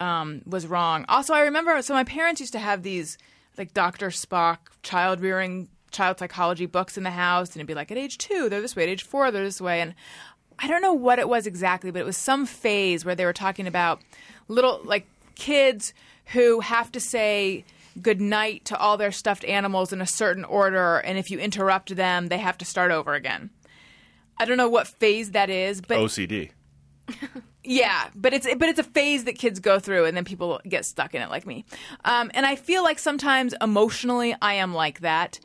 um, was wrong. Also, I remember so my parents used to have these like Dr. Spock child rearing, child psychology books in the house, and it'd be like at age two they're this way, at age four they're this way, and I don't know what it was exactly, but it was some phase where they were talking about little like kids who have to say good night to all their stuffed animals in a certain order, and if you interrupt them, they have to start over again. I don't know what phase that is, but OCD. Yeah, but it's but it's a phase that kids go through, and then people get stuck in it, like me. Um, and I feel like sometimes emotionally, I am like that,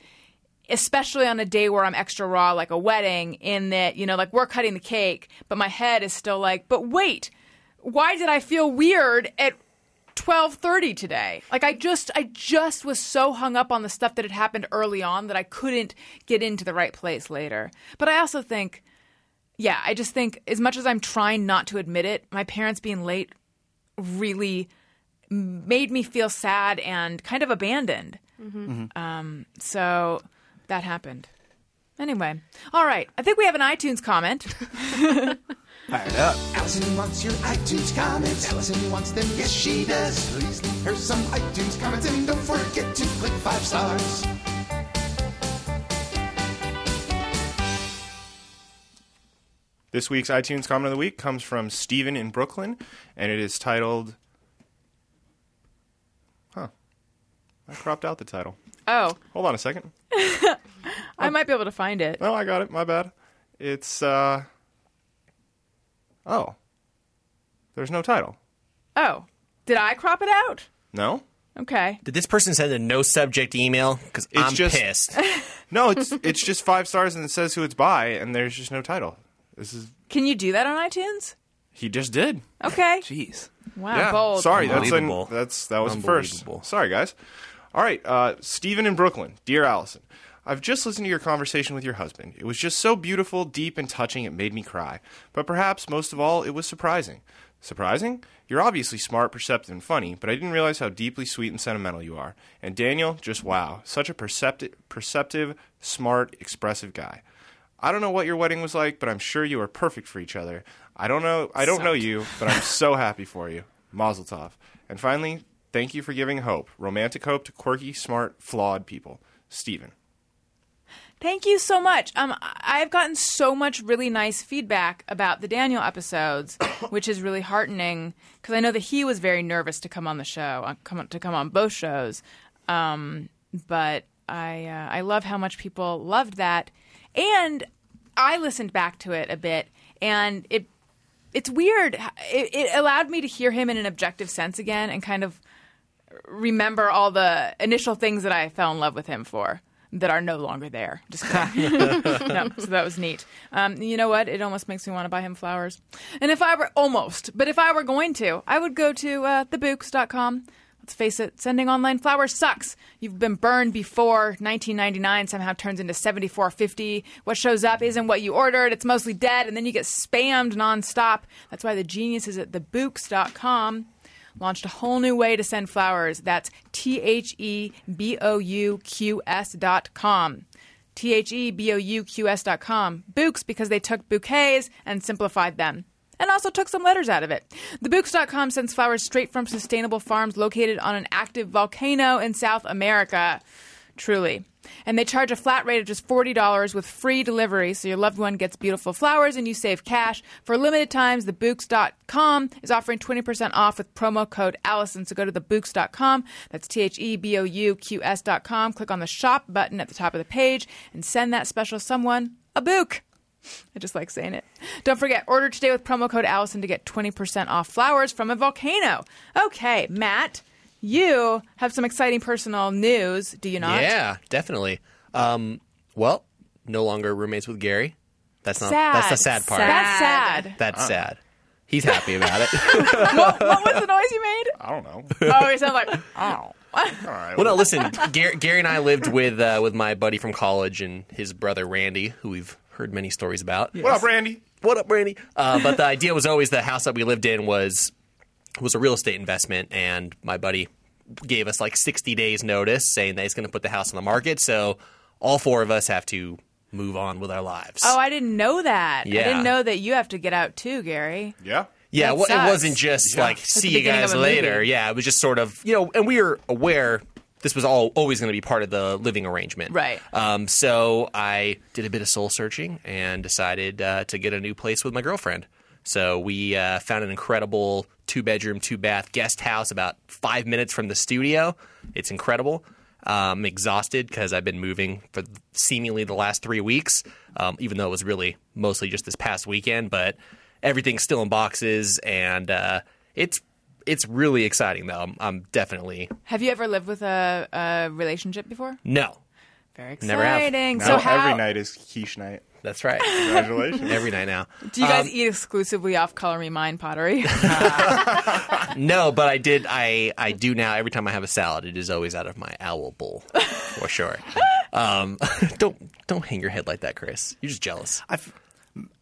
especially on a day where I'm extra raw, like a wedding. In that, you know, like we're cutting the cake, but my head is still like, but wait, why did I feel weird at? 12:30 today. Like I just I just was so hung up on the stuff that had happened early on that I couldn't get into the right place later. But I also think yeah, I just think as much as I'm trying not to admit it, my parents being late really made me feel sad and kind of abandoned. Um, so that happened. Anyway, all right. I think we have an iTunes comment. (laughs) Fired up. Alison wants your iTunes comments. Alison wants them, yes she does. Please leave her some iTunes comments and don't forget to click five stars. This week's iTunes comment of the week comes from Steven in Brooklyn, and it is titled. Huh. I cropped out the title. Oh, Hold on a second. (laughs) I might be able to find it. Oh, I got it. My bad. It's, uh. Oh. There's no title. Oh, did I crop it out? No? Okay. Did this person send a no subject email? Because It's I'm just- pissed. (laughs) No, it's it's just five stars and it says who it's by, and there's just no title. This is. Can you do that on iTunes? He just did. Okay. Jeez. Wow, yeah. bold. Sorry, that's an, that's that was a first. Unbelievable. Sorry, guys. All right, uh, Stephen in Brooklyn, dear Alison. I've just listened to your conversation with your husband. It was just so beautiful, deep, and touching. It made me cry. But perhaps most of all, it was surprising. Surprising? You're obviously smart, perceptive, and funny, but I didn't realize how deeply sweet and sentimental you are. And Daniel, just wow, such a perceptive, perceptive, smart, expressive guy. I don't know what your wedding was like, but I'm sure you are perfect for each other. I don't know. I don't know you, but I'm so (laughs) happy for you. Mazel tov. And finally, thank you for giving hope, romantic hope to quirky, smart, flawed people. Stephen. Thank you so much. Um, I've gotten so much really nice feedback about the Daniel episodes, (coughs) which is really heartening because I know that he was very nervous to come on the show, uh, come to come on both shows. Um, but I uh, I love how much people loved that, and I listened back to it a bit, and it it's weird. It, it allowed me to hear him in an objective sense again, and kind of remember all the initial things that I fell in love with him for that are no longer there. Just kidding. (laughs) (laughs) no, so that was neat. Um, you know what? It almost makes me want to buy him flowers. And if I were almost, but if I were going to, I would go to uh, thebouqs.com. Let's face it, sending online flowers sucks. You've been burned before. 1999 somehow turns into 74.50. What shows up isn't what you ordered. It's mostly dead, and then you get spammed nonstop. That's why the genius is at thebouqs.com launched a whole new way to send flowers. That's T H E B O U Q S dot com. T H E B O U Q S dot com. Bouqs because they took bouquets and simplified them. And also took some letters out of it. Thebouqs.com sends flowers straight from sustainable farms located on an active volcano in South America. Truly. And they charge a flat rate of just $40 with free delivery, so your loved one gets beautiful flowers and you save cash. For limited times, thebouqs.com is offering 20% off with promo code Alison. So go to thebouqs.com. That's T H E B O U Q S.com. Click on the shop button at the top of the page and send that special someone a book. I just like saying it. Don't forget, order today with promo code Alison to get 20% off flowers from a volcano. Okay, Matt, you have some exciting personal news, do you not? Yeah, definitely. Um, well, no longer roommates with Gary. That's not. Sad. That's the sad part. That's sad. That's sad. He's happy about it. (laughs) what, what was the noise you made? I don't know. Oh, it sounded like, oh. All right. well, no, listen. Gary, Gary and I lived with uh, with my buddy from college and his brother Randy, who we've heard many stories about. What up, Randy? What up, Randy? Uh, but the (laughs) idea was always the house that we lived in was was a real estate investment, and my buddy gave us like 60 days notice saying that he's going to put the house on the market. So all four of us have to move on with our lives. Oh, I didn't know that. Yeah. I didn't know that you have to get out too, Gary. Yeah. yeah, well, it wasn't just like see the you guys later. movie. Yeah, it was just sort of you know, and we were aware this was all always going to be part of the living arrangement. Right. Um, so I did a bit of soul searching and decided uh, to get a new place with my girlfriend. So we uh, found an incredible two bedroom, two bath guest house about five minutes from the studio. It's incredible. Um, I'm exhausted because I've been moving for seemingly the last three weeks, um, even though it was really mostly just this past weekend. But everything's still in boxes, and uh, it's it's really exciting though. I'm, I'm definitely Have you ever lived with a, a relationship before? no. Very Never have. exciting. Now So how every night is quiche night. That's right. Congratulations. Every night now. do you guys Um, eat exclusively off Color Me Mine pottery? (laughs) (laughs) No, but I did. I I do now. Every time I have a salad, it is always out of my owl bowl, for sure. Um, (laughs) don't don't hang your head like that, Chris. You're just jealous. I f-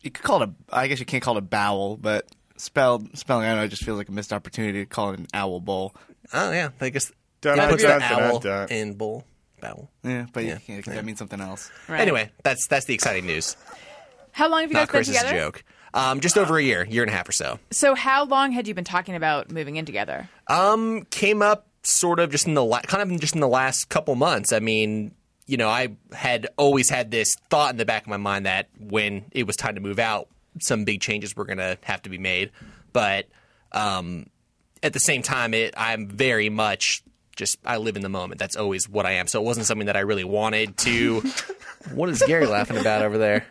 you could call it a. I guess you can't call it a bowel, but spelled spelling. I don't know. It just feels like a missed opportunity to call it an owl bowl. Oh yeah, I guess. Dun, Yeah, dun, puts dun, the owl dun. in bowl. Bowl. Yeah, but Yeah. you can't, that means something else. Right. Anyway, that's that's the exciting news. how long have you guys Not been Chris's together? joke. Um, just over a year, year and a half or so. So how long had you been talking about moving in together? Um, came up sort of just in the la- kind of just in the last couple months. I mean, you know, I had always had this thought in the back of my mind that when it was time to move out, some big changes were going to have to be made. But um, at the same time, it I'm very much just I live in the moment. That's always what I am. So it wasn't something that I really wanted to. (laughs) what is Gary laughing about over there?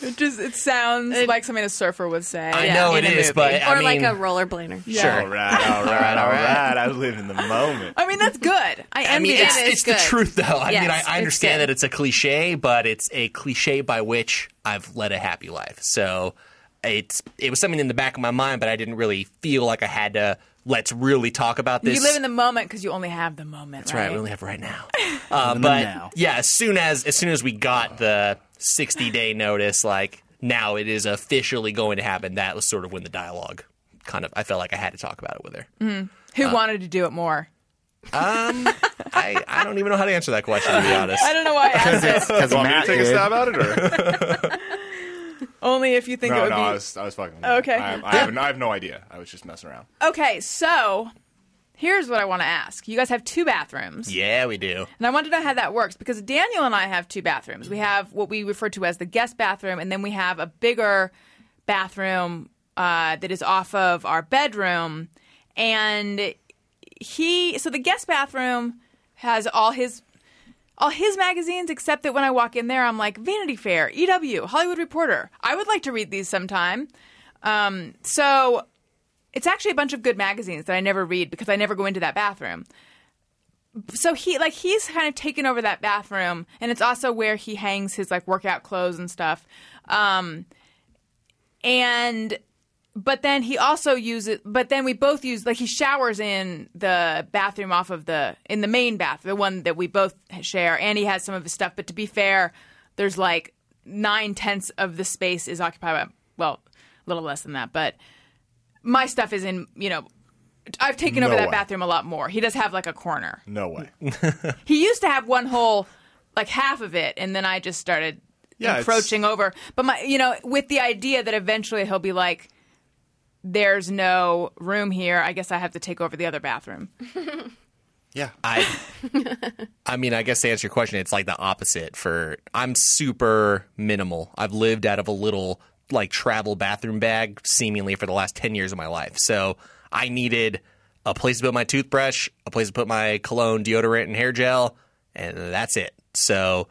It just it sounds like something a surfer would say. I know in it a is, movie. but I or like mean, a rollerblader. Yeah. All right, all right, all right. I live in the moment. I mean that's good. I I envy mean, it's, It is it's the truth, though. I mean, I, I understand good. that it's a cliche, but it's a cliche by which I've led a happy life. So it's it was something in the back of my mind, but I didn't really feel like I had to. Let's really talk about this. you live in the moment because you only have the moment. That's right. We only have right now. (laughs) Uh, but now. yeah, as soon as as soon as we got the sixty day notice, like now it is officially going to happen. That was sort of when the dialogue kind of. I felt like I had to talk about it with her. Who wanted to do it more? Um, I I don't even know how to answer that question to be (laughs) honest. I don't know why I asked it. Because Want me to Matt take a stab at it, or (laughs) Only if you think it would No, be. I was, I was fucking. Okay. I, I, have, I have no idea. I was just messing around. Okay, so here's what I want to ask. You guys have two bathrooms. Yeah, we do. And I want to know how that works because Daniel and I have two bathrooms. We have what we refer to as the guest bathroom, and then we have a bigger bathroom uh, that is off of our bedroom. And he, so the guest bathroom has all his all his magazines, except that when I walk in there, I'm like Vanity Fair, EW, Hollywood Reporter. I would like to read these sometime. Um, so it's actually a bunch of good magazines that I never read because I never go into that bathroom so he like he's kind of taken over that bathroom and it's also where he hangs his like workout clothes and stuff um and but then he also uses but then we both use like he showers in the bathroom off of the in the main bath the one that we both share and he has some of his stuff but to be fair there's like nine tenths of the space is occupied by well a little less than that but my stuff is in you know I've taken over No that bathroom a lot more. He does have like a corner. No way. (laughs) He used to have one whole, like half of it, and then I just started Yeah, it's- encroaching over. But my, you know, with the idea that eventually he'll be like, "There's no room here. I guess I have to take over the other bathroom." (laughs) Yeah. I I mean, I guess to answer your question, it's like the opposite for I'm super minimal. I've lived out of a little like travel bathroom bag seemingly for the last 10 years of my life. So, I needed a place to put my toothbrush, a place to put my cologne, deodorant and hair gel, and that's it. So,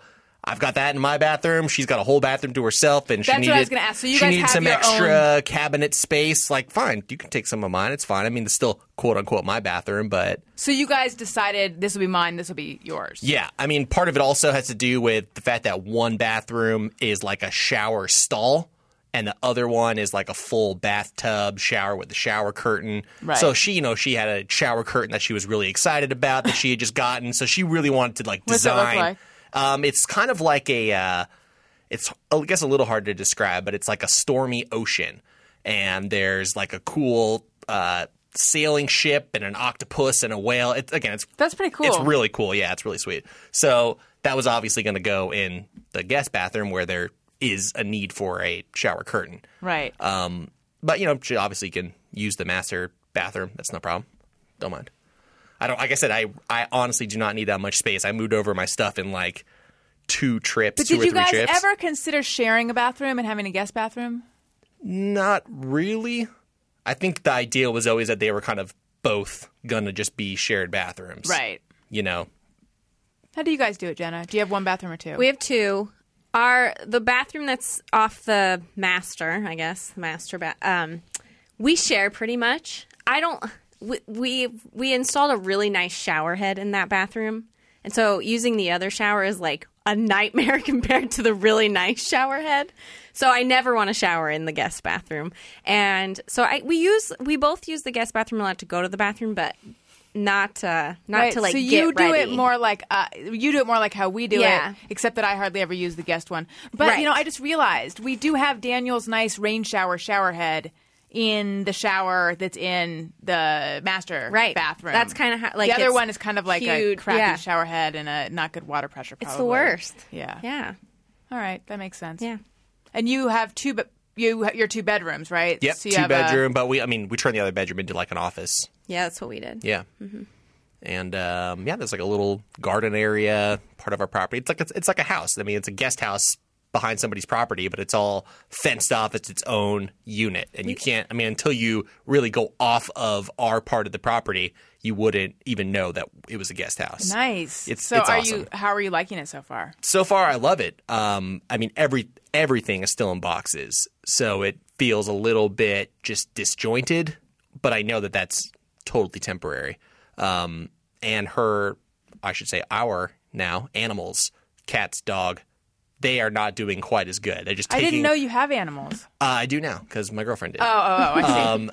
I've got that in my bathroom. She's got a whole bathroom to herself, and she That's what needed, I was ask. So you she have some extra cabinet space. Like, fine, you can take some of mine. It's fine. I mean, it's still quote unquote my bathroom, but So you guys decided this will be mine, this will be yours. yeah, I mean, part of it also has to do with the fact that one bathroom is like a shower stall, and the other one is like a full bathtub shower with the shower curtain. Right. So she, you know, she had a shower curtain that she was really excited about that she had just gotten. So she really wanted to like What's that look design. like? Um, it's kind of like a. Uh, it's I guess a little hard to describe, but it's like a stormy ocean, and there's like a cool. Uh, Sailing ship and an octopus and a whale. It's again, it's That's pretty cool. it's really cool. Yeah, it's really sweet. So that was obviously going to go in the guest bathroom where there is a need for a shower curtain. Right. Um, but you know, she obviously can use the master bathroom. That's no problem. Don't mind. I don't. Like I said, I I honestly do not need that much space. I moved over my stuff in like two trips, but two did or you three guys trips. ever consider sharing a bathroom and having a guest bathroom? Not really. I think the idea was always that they were kind of both gonna just be shared bathrooms. Right. You know. How do you guys do it, Jenna? Do you have one bathroom or two? We have two. Our the bathroom that's off the master, I guess, master bath. Um, we share pretty much. I don't. We, we we installed a really nice shower head in that bathroom, and so using the other shower is like a nightmare (laughs) compared to the really nice shower head. So I never want to shower in the guest bathroom, and so I we use we both use the guest bathroom a lot to go to the bathroom, but not uh, not Right, to like so get you do ready. it more like uh, you do it more like how we do Yeah. it, except that I hardly ever use the guest one. But Right. you know, I just realized we do have Daniel's nice rain shower shower head in the shower that's in the master Right. bathroom. That's kinda how- like, the other one is kind of like a crappy yeah. shower head and a not good water pressure. It's the worst. Yeah. Yeah. All right, that makes sense. Yeah. And you have two, but you your two bedrooms, right? Yep, So you two have a- bedroom, but we I mean we turned the other bedroom into like an office. Yeah, that's what we did. Yeah. And um, yeah, there's like a little garden area, part of our property. It's like it's, it's like a house. I mean, it's a guest house behind somebody's property, but it's all fenced off. It's its own unit, and you can't. I mean, until you really go off of our part of the property, you wouldn't even know that it was a guest house. Nice. It's- so it's are awesome. you? How are you liking it so far? So far, I love it. Um, I mean, every everything is still in boxes, so it feels a little bit just disjointed. But I know that that's totally temporary. Um, and her, I should say, our now animals, cats, dog, they are not doing quite as good. They're just. I didn't know you have animals. Uh, I do now because my girlfriend did. Oh, oh, oh I see. Um,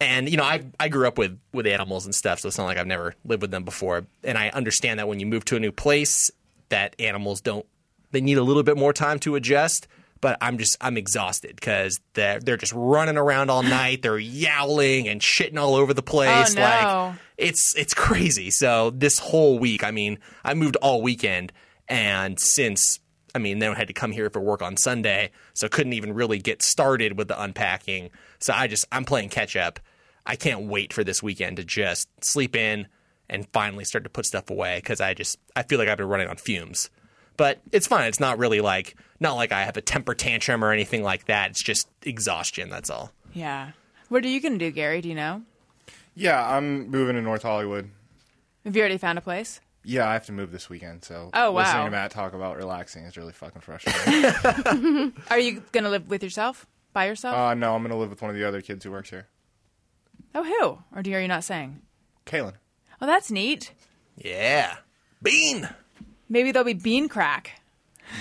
and you know, I I grew up with with animals and stuff, so it's not like I've never lived with them before. And I understand that when you move to a new place, that animals don't they need a little bit more time to adjust. But I'm just I'm exhausted because they're they're just running around all (laughs) night. They're yowling and shitting all over the place. Oh, no. Like it's it's crazy. So this whole week, I mean, I moved all weekend, and since I mean, they had to come here for work on Sunday, so couldn't even really get started with the unpacking. So I just I'm playing catch up. I can't wait for this weekend to just sleep in and finally start to put stuff away because I just I feel like I've been running on fumes. But it's fine. It's not really like not like I have a temper tantrum or anything like that. It's just exhaustion. That's all. yeah. What are you going to do, Gary? Do you know? Yeah, I'm moving to North Hollywood. Have you already found a place? Yeah, I have to move this weekend, so Oh, wow. listening to Matt talk about relaxing is really fucking frustrating. (laughs) Are you going to live with yourself? By yourself? uh, no, I'm gonna live with one of the other kids who works here, oh, who? Or do, are you not saying? Kaylin. Oh, that's neat. Yeah, bean. Maybe there'll be bean crack.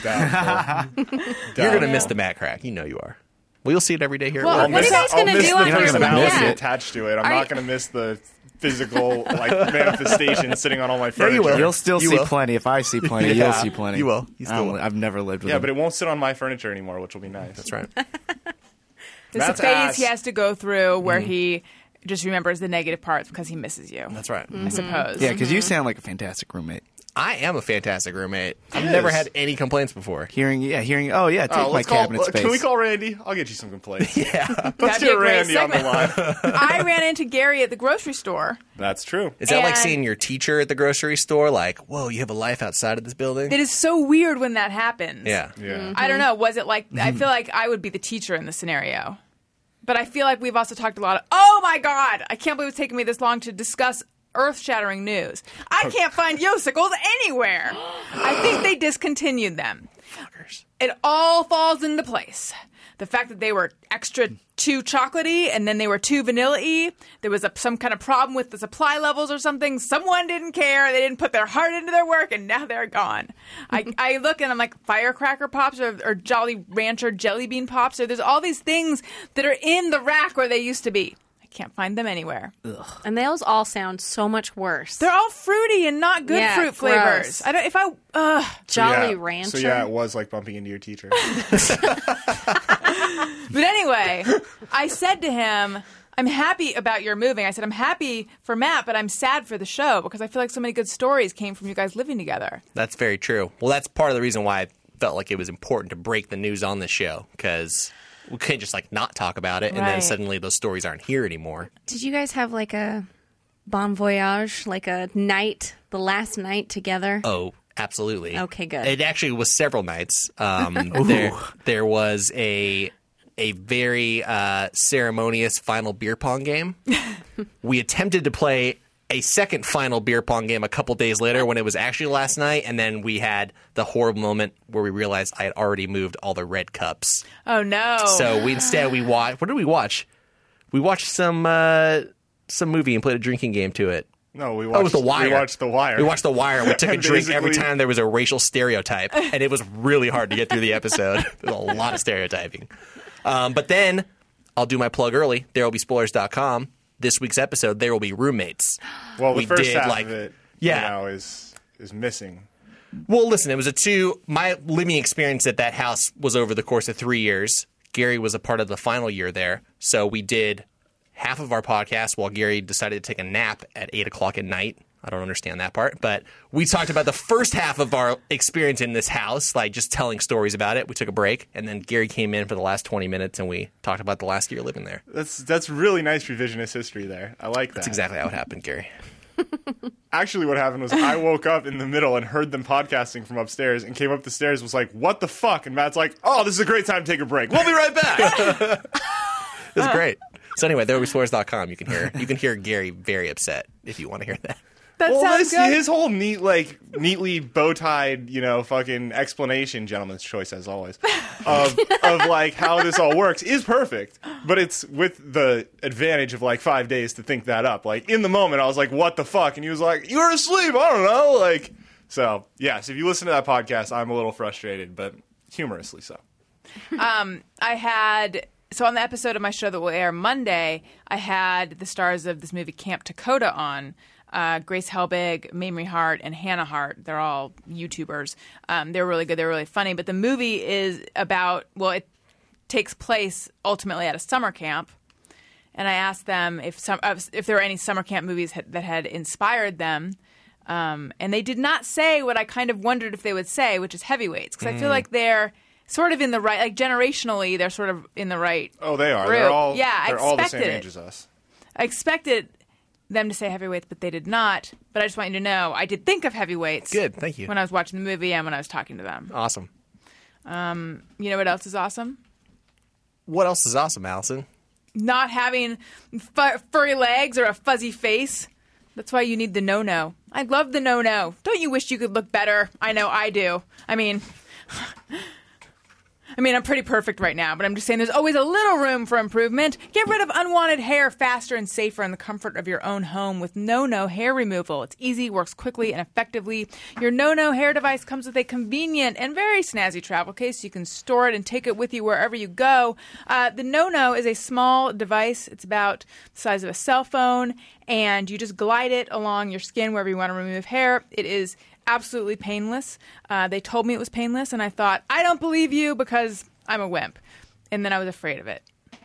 Doubtful. (laughs) (laughs) You're gonna miss the Matt crack. You know you are. Well, you'll see it every day here. Well, at work. what are you guys gonna do the after you're gonna miss it. attached to it. I'm Are not gonna miss the physical like (laughs) manifestation sitting on all my you will. You'll still You see will. plenty. If I see plenty, Yeah, you'll see plenty. you will. You still will. I've never lived with Yeah, him. but it won't sit on my furniture anymore, which will be nice. That's right. (laughs) There's Matt's a phase ass. he has to go through where mm-hmm. he just remembers the negative parts because he misses you. That's right. I mm-hmm. suppose. yeah, because you mm-hmm. sound like a fantastic roommate. I am a fantastic roommate. I've Yes. never had any complaints before. Hearing, yeah, hearing. Oh yeah, take Oh, my let's call, cabinet space. Uh, can we call Randy? I'll get you some complaints. (laughs) Yeah, Let's That'd be get a great Randy on the segment. line. (laughs) I ran into Gary at the grocery store. That's true. is that like And- seeing your teacher at the grocery store? Like, whoa, you have a life outside of this building? It is so weird when that happens. yeah, Yeah. Mm-hmm. I don't know. Was it like I feel like I would be the teacher in the scenario, but I feel like we've also talked a lot. Of, oh my god! I can't believe it's taken me this long to discuss earth shattering news. I can't find Yosicles anywhere. I think they discontinued them. It all falls into place. The fact that they were extra too chocolatey and then they were too vanilla y. There was a, some kind of problem with the supply levels or something. Someone didn't care. They didn't put their heart into their work and now they're gone. I, I look and I'm like, firecracker pops or, or Jolly Rancher jelly bean pops or there's all these things that are in the rack where they used to be. I can't find them anywhere. And those all sound so much worse. They're all fruity and not good Yeah, fruit gross. flavors. I don't, if I, ugh. Jolly yeah. Rancher. So yeah, it was like bumping into your teacher. (laughs) (laughs) But anyway, I said to him, I'm happy about your moving. I said, I'm happy for Matt, but I'm sad for the show because I feel like so many good stories came from you guys living together. That's very true. Well, that's part of the reason why I felt like it was important to break the news on the show because we can't just like not talk about it and then Right. suddenly those stories aren't here anymore. Did you guys have like a bon voyage, like a night, the last night together? Oh, absolutely. Okay, good. It actually was several nights. Um, (laughs) there, there was a a very uh, ceremonious final beer pong game. (laughs) we attempted to play a second final beer pong game a couple days later when it was actually last night, and then we had the horrible moment where we realized I had already moved all the red cups. Oh no! So we instead we watched. What did we watch? We watched some uh, some movie and played a drinking game to it. No, we watched, Oh, it was The Wire. We watched The Wire. We watched The Wire. We took a (laughs) drink every time there was a racial stereotype, (laughs) and it was really hard to get through the episode. (laughs) There's a lot of stereotyping. Um, but then I'll do my plug early. There will be spoilers.com. This week's episode, there will be roommates. (gasps) Well, the we first did, half like- of it, yeah. you know, is is missing. Well, listen, it was a two. My living experience at that house was over the course of three years. Gary was a part of the final year there, so we did half of our podcast while Gary decided to take a nap at eight o'clock at night. I don't understand that part, but we talked about the first half of our experience in this house, like just telling stories about it. We took a break, and then Gary came in for the last twenty minutes, and we talked about the last year living there. That's that's really nice revisionist history there. I like that. That's exactly how it happened, Gary. (laughs) Actually, what happened was I woke up in the middle and heard them podcasting from upstairs, and came up the stairs. Was like, "What the fuck?" And Matt's like, "Oh, this is a great time to take a break. We'll be right back." (laughs) It was great. So anyway, there will be. You can hear you can hear Gary very upset if you want to hear that. That well, sounds this, good. his whole neat, like neatly bow tied, you know, fucking explanation, gentleman's choice as always, of (laughs) of like how this all works is perfect. But it's with the advantage of like five days to think that up. Like in the moment, I was like, "What the fuck?" And he was like, "You were asleep." I don't know. Like, so yes, if you listen to that podcast, I'm a little frustrated, but humorously so. (laughs) Um, I had so on the episode of my show that will air Monday, I had the stars of this movie Camp Takota on. Uh, Grace Helbig, Mamrie Hart, and Hannah Hart. They're all YouTubers. Um, they're really good. They're really funny. But the movie is about well, it takes place ultimately at a summer camp. And I asked them if some uh, if there were any summer camp movies that had inspired them. Um, and they did not say what I kind of wondered if they would say, which is heavyweights, because I feel like they're sort of in the right, like generationally, they're sort of in the right. Oh, they are. group. They're all. yeah, I they're all the same age as us. I expected them to say heavyweights, but they did not. But I just want you to know, I did think of heavyweights. Good, thank you. When I was watching the movie and when I was talking to them. Awesome. Um, you know what else is awesome? What else is awesome, Alison? Not having fu- furry legs or a fuzzy face. That's why you need the no no. I love the no no. Don't you wish you could look better? I know I do. I mean, (laughs) I mean, I'm pretty perfect right now, but I'm just saying there's always a little room for improvement. Get rid of unwanted hair faster and safer in the comfort of your own home with No No hair removal. It's easy, works quickly and effectively. Your No No hair device comes with a convenient and very snazzy travel case. So you can store it and take it with you wherever you go. Uh, the No No is a small device. It's about the size of a cell phone, and you just glide it along your skin wherever you want to remove hair. It is absolutely painless. Uh, they told me it was painless, and I thought, I don't believe you because I'm a wimp. And then I was afraid of it.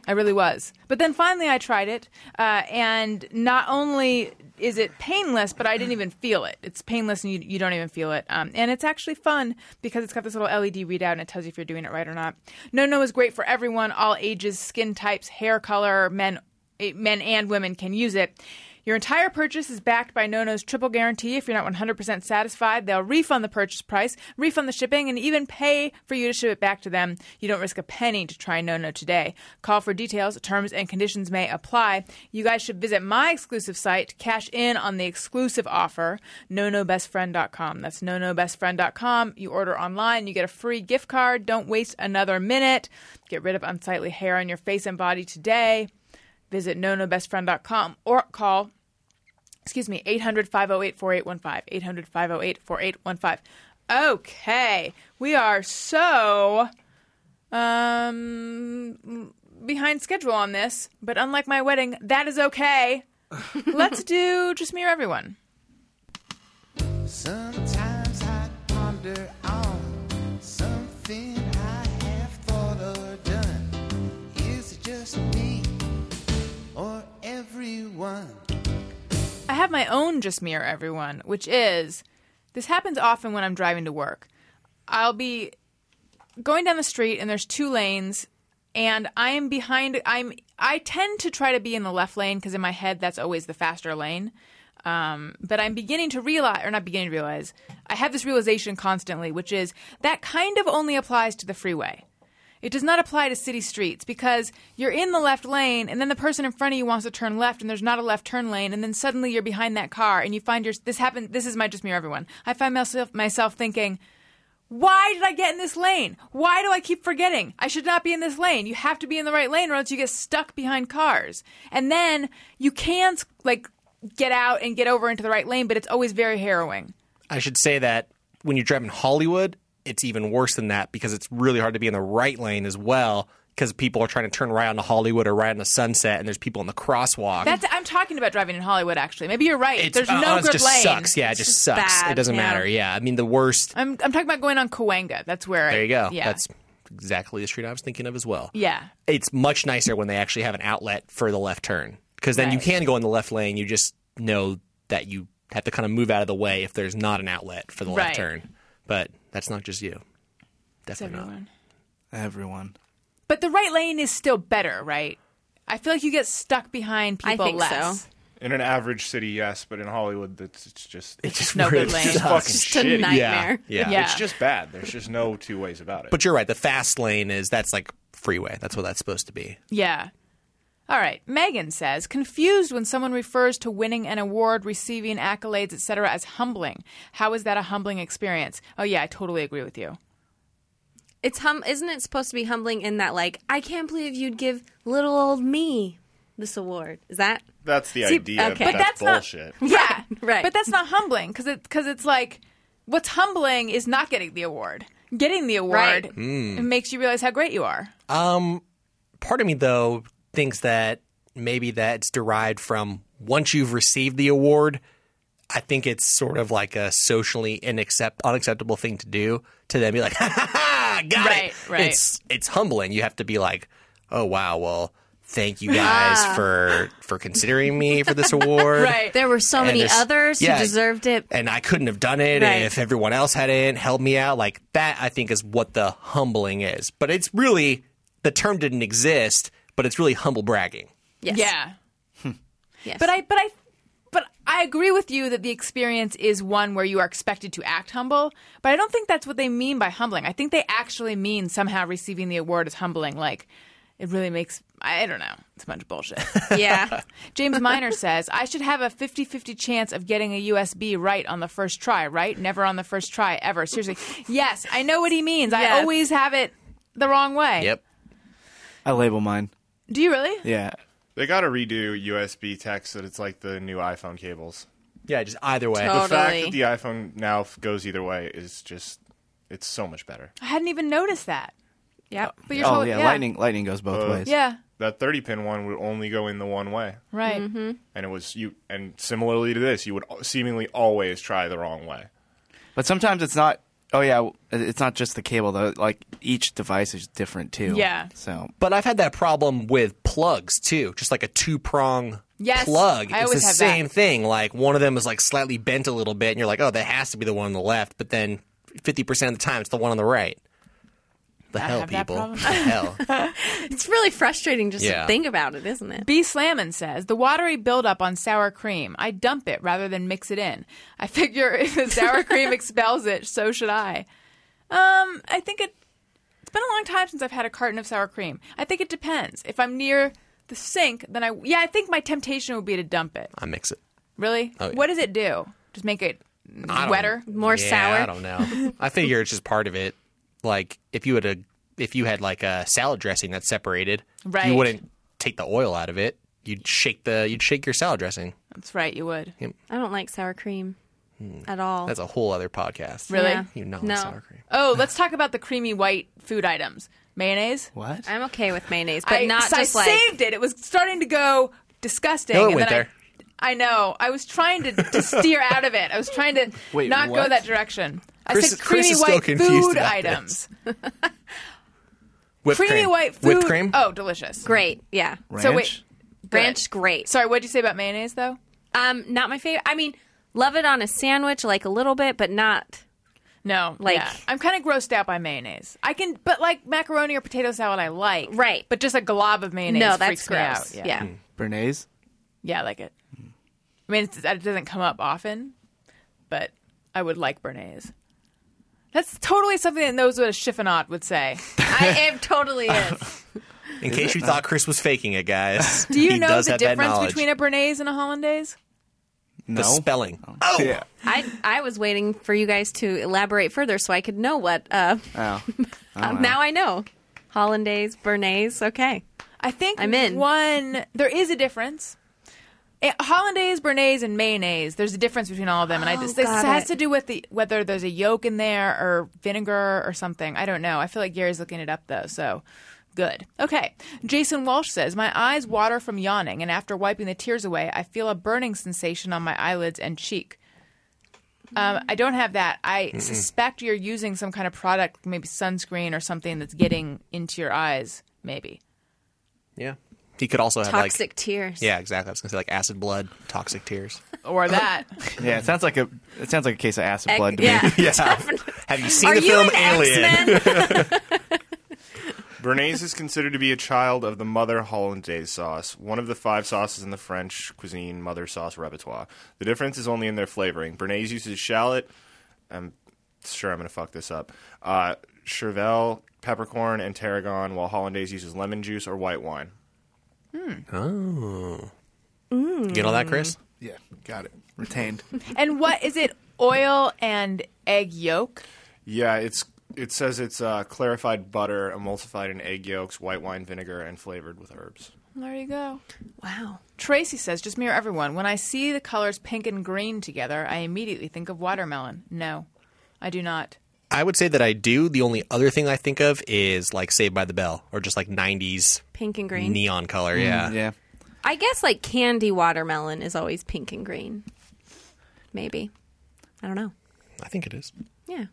I really was. But then finally I tried it, uh, and not only is it painless, but I didn't even feel it. It's painless and you, you don't even feel it. Um, and it's actually fun because it's got this little LED readout and it tells you if you're doing it right or not. No No is great for everyone, all ages, skin types, hair color, men, eh, men and women can use it. Your entire purchase is backed by NoNo's triple guarantee. If you're not 100% satisfied, they'll refund the purchase price, refund the shipping, and even pay for you to ship it back to them. You don't risk a penny to try NoNo today. Call for details. Terms and conditions may apply. You guys should visit my exclusive site to cash in on the exclusive offer, nonobestfriend.com. That's nonobestfriend.com. You order online, you get a free gift card. Don't waste another minute. Get rid of unsightly hair on your face and body today. Visit nonobestfriend.com or call excuse me, 800 508 4815. 800 508 4815. Okay, we are so um, behind schedule on this, but unlike my wedding, that is okay. (laughs) Let's do just me or everyone. Sometimes I ponder on something I have thought or done. Is it just me or everyone? I have my own just me or everyone, which is this happens often when I'm driving to work. I'll be going down the street and there's two lanes and I'm behind I'm I tend to try to be in the left lane because in my head that's always the faster lane. Um, but I'm beginning to realize, or not beginning to realize, I have this realization constantly, which is that kind of only applies to the freeway. It does not apply to city streets because you're in the left lane and then the person in front of you wants to turn left and there's not a left turn lane and then suddenly you're behind that car and you find your this happened this is my just me everyone. I find myself myself thinking, why did I get in this lane? Why do I keep forgetting? I should not be in this lane. You have to be in the right lane or else you get stuck behind cars. And then you can like get out and get over into the right lane, but it's always very harrowing. I should say that when you're driving Hollywood, it's even worse than that because it's really hard to be in the right lane as well because people are trying to turn right onto Hollywood or right on the sunset and there's people in the crosswalk. That's I'm talking about driving in Hollywood actually. Maybe you're right. It's- There's uh, no it good just lane. sucks. Yeah, it just just sucks. bad, it doesn't yeah. matter. Yeah, I mean the worst. I'm I'm talking about going on Cahuenga. That's where There you go. Yeah. That's exactly the street I was thinking of as well. yeah. It's much nicer when they actually have an outlet for the left turn because then you can go in the left lane. You just know that you have to kind of move out of the way if there's not an outlet for the Right. left turn. But that's not just you. It's Definitely not. everyone. Everyone. But the right lane is still better, right? I feel like you get stuck behind I people think less. so. In an average city, yes, but in Hollywood, it's, it's just It's just no good lane. it's fucking Just a shitty. nightmare. Yeah. Yeah. It's just bad. There's just no two ways about it. But you're right. The fast lane is that's like freeway. That's what that's supposed to be. Yeah. All right. Megan says, confused when someone refers to winning an award, receiving accolades, etc., as humbling. How is that a humbling experience? Oh yeah, I totally agree with you. It's hum. Isn't it supposed to be humbling in that like I can't believe you'd give little old me this award? Is that that's the See, idea. okay. But But that's, that's not- bullshit. (laughs) Yeah, (laughs) right. But that's not humbling because it because it's like what's humbling is not getting the award. Getting the award Right. it makes you realize how great you are. Um Part of me though thinks that maybe that's derived from once you've received the award. I think it's sort of like a socially inaccept- unacceptable thing to do to then be like, (laughs) ha ha ha, got Right, it. right. It's it's humbling. You have to be like, oh wow, well, thank you guys ah. (laughs) for for considering me for this award. (laughs) Right. there were so And many others yeah. who deserved it? and I couldn't have done it Right. if everyone else hadn't held me out. Like that, I think is what the humbling is. But it's really the term didn't exist, but it's really humble bragging. Yes. Yeah. Hmm. Yes. But I but I but I agree with you that the experience is one where you are expected to act humble, but I don't think that's what they mean by humbling. I think they actually mean somehow receiving the award is humbling like it really makes I don't know. It's a bunch of bullshit. (laughs) yeah. (laughs) James Miner says, I should have a 50 50 chance of getting a USB right on the first try, right? Never on the first try, ever. Seriously. Yes, I know what he means. I always have it the wrong way. Yep. I label mine. Do you really? Yeah. They got to redo USB text so that it's like the new iPhone cables. Yeah, just either way. Totally. The fact that the iPhone now f- goes either way is just it's so much better. I hadn't even noticed that. Yeah, But you're Oh totally, yeah, lightning lightning goes both Uh, ways. Yeah, That 30 pin one would only go in the one way. right. Mm-hmm. And it was you and similarly to this, you would seemingly always try the wrong way. But sometimes it's not. Oh yeah, it's not just the cable though. Like each device is different too. Yeah. So But I've had that problem with plugs too, just like a two prong Yes, plug. I it's always the have same that. thing. Like one of them is like slightly bent a little bit, and you're like, oh, that has to be the one on the left. But then 50% of the time, it's the one on the right. The I hell, people. The hell. (laughs) It's really frustrating just Yeah. to think about it, isn't it? B. Slammin says the watery buildup on sour cream. I dump it rather than mix it in. I (laughs) figure if the sour cream expels it, so should I. Um, I think it. It's been a long time since I've had a carton of sour cream. I think it depends. If I'm near the sink, then I yeah, I think my temptation would be to dump it. I mix it. Really? Oh, yeah. What does it do? Just make it wetter? More yeah, sour. I don't know. I figure it's just part of it. Like if you had a if you had like a salad dressing that's separated, Right. you wouldn't take the oil out of it. You'd shake the you'd shake your salad dressing. That's right. You would. I don't like sour cream hmm. at all. That's a whole other podcast. Really? Yeah. You know No. sour cream. Oh, let's talk about the creamy white food items. Mayonnaise. What? I'm okay with mayonnaise, but I, not so just I like saved it. It was starting to go disgusting. No, it and went then there. I, I know. I was trying to, to steer out of it. I was trying to (laughs) Wait, not go that direction. I Chris- said creamy white food items. Creamy cream. white food. Whipped cream. Oh, delicious. great. Yeah, Ranch? So wait, good. ranch, great. Sorry, what did you say about mayonnaise though? Um, not my favorite. I mean, love it on a sandwich, like a little bit, but not. No, Like- yeah. I'm kind of grossed out by mayonnaise. I can, but like macaroni or potato salad, I like. Right. But just a glob of mayonnaise no, freaks that's me gross. out. Yeah. Béarnaise? Yeah, I like it. I mean, it's, it doesn't come up often, but I would like Béarnaise. That's totally something that knows what a chiffonade would say. (laughs) I, am totally is. (laughs) In case you thought Chris was faking it, guys. (laughs) Do you he know does the have that difference knowledge. between a Béarnaise and a hollandaise? No. the spelling? Oh, Yeah. I I was waiting for you guys to elaborate further so I could know what. Uh, Oh. uh, now I know. Hollandaise, Béarnaise. Okay. I think I'm in. one. There is a difference. Eh, Hollandaise, Béarnaise, and mayonnaise. There's a difference between all of them, and I Oh, just this has it. to do with the whether there's a yolk in there or vinegar or something. I don't know. I feel like Gary's looking it up though, so good. Okay. Jason Walsh says my eyes water from yawning, and after wiping the tears away, I feel a burning sensation on my eyelids and cheek. Um, I don't have that. I suspect you're using some kind of product, maybe sunscreen or something that's getting into your eyes. Maybe. yeah. He could also have Toxic like tears. yeah, exactly. I was gonna say like acid blood, toxic tears. or (laughs) that. Yeah, it sounds like a it sounds like a case of acid Ec- blood to yeah. me. Yeah. (laughs) (laughs) have you seen Are the you film an Alien? X-Men? Béarnaise is considered to be a child of the mother hollandaise sauce, one of the five sauces in the French cuisine mother sauce repertoire. The difference is only in their flavoring. Béarnaise uses shallot. I'm sure I'm going to fuck this up. Uh, chervil, peppercorn, and tarragon, while hollandaise uses lemon juice or white wine. You get all that, Chris? Yeah, got it. Retained. (laughs) And what is it? Oil and egg yolk. Yeah, it's it says it's uh, clarified butter emulsified in egg yolks, white wine vinegar, and flavored with herbs. There you go. wow. Tracy says, just mirror everyone. When I see the colors pink and green together, I immediately think of watermelon. No, I do not. I would say that I do. The only other thing I think of is like Saved by the Bell or just like '90s Pink and green. neon color. Mm, yeah. Yeah. I guess like candy watermelon is always pink and green. Maybe. I don't know. I think it is. Yeah.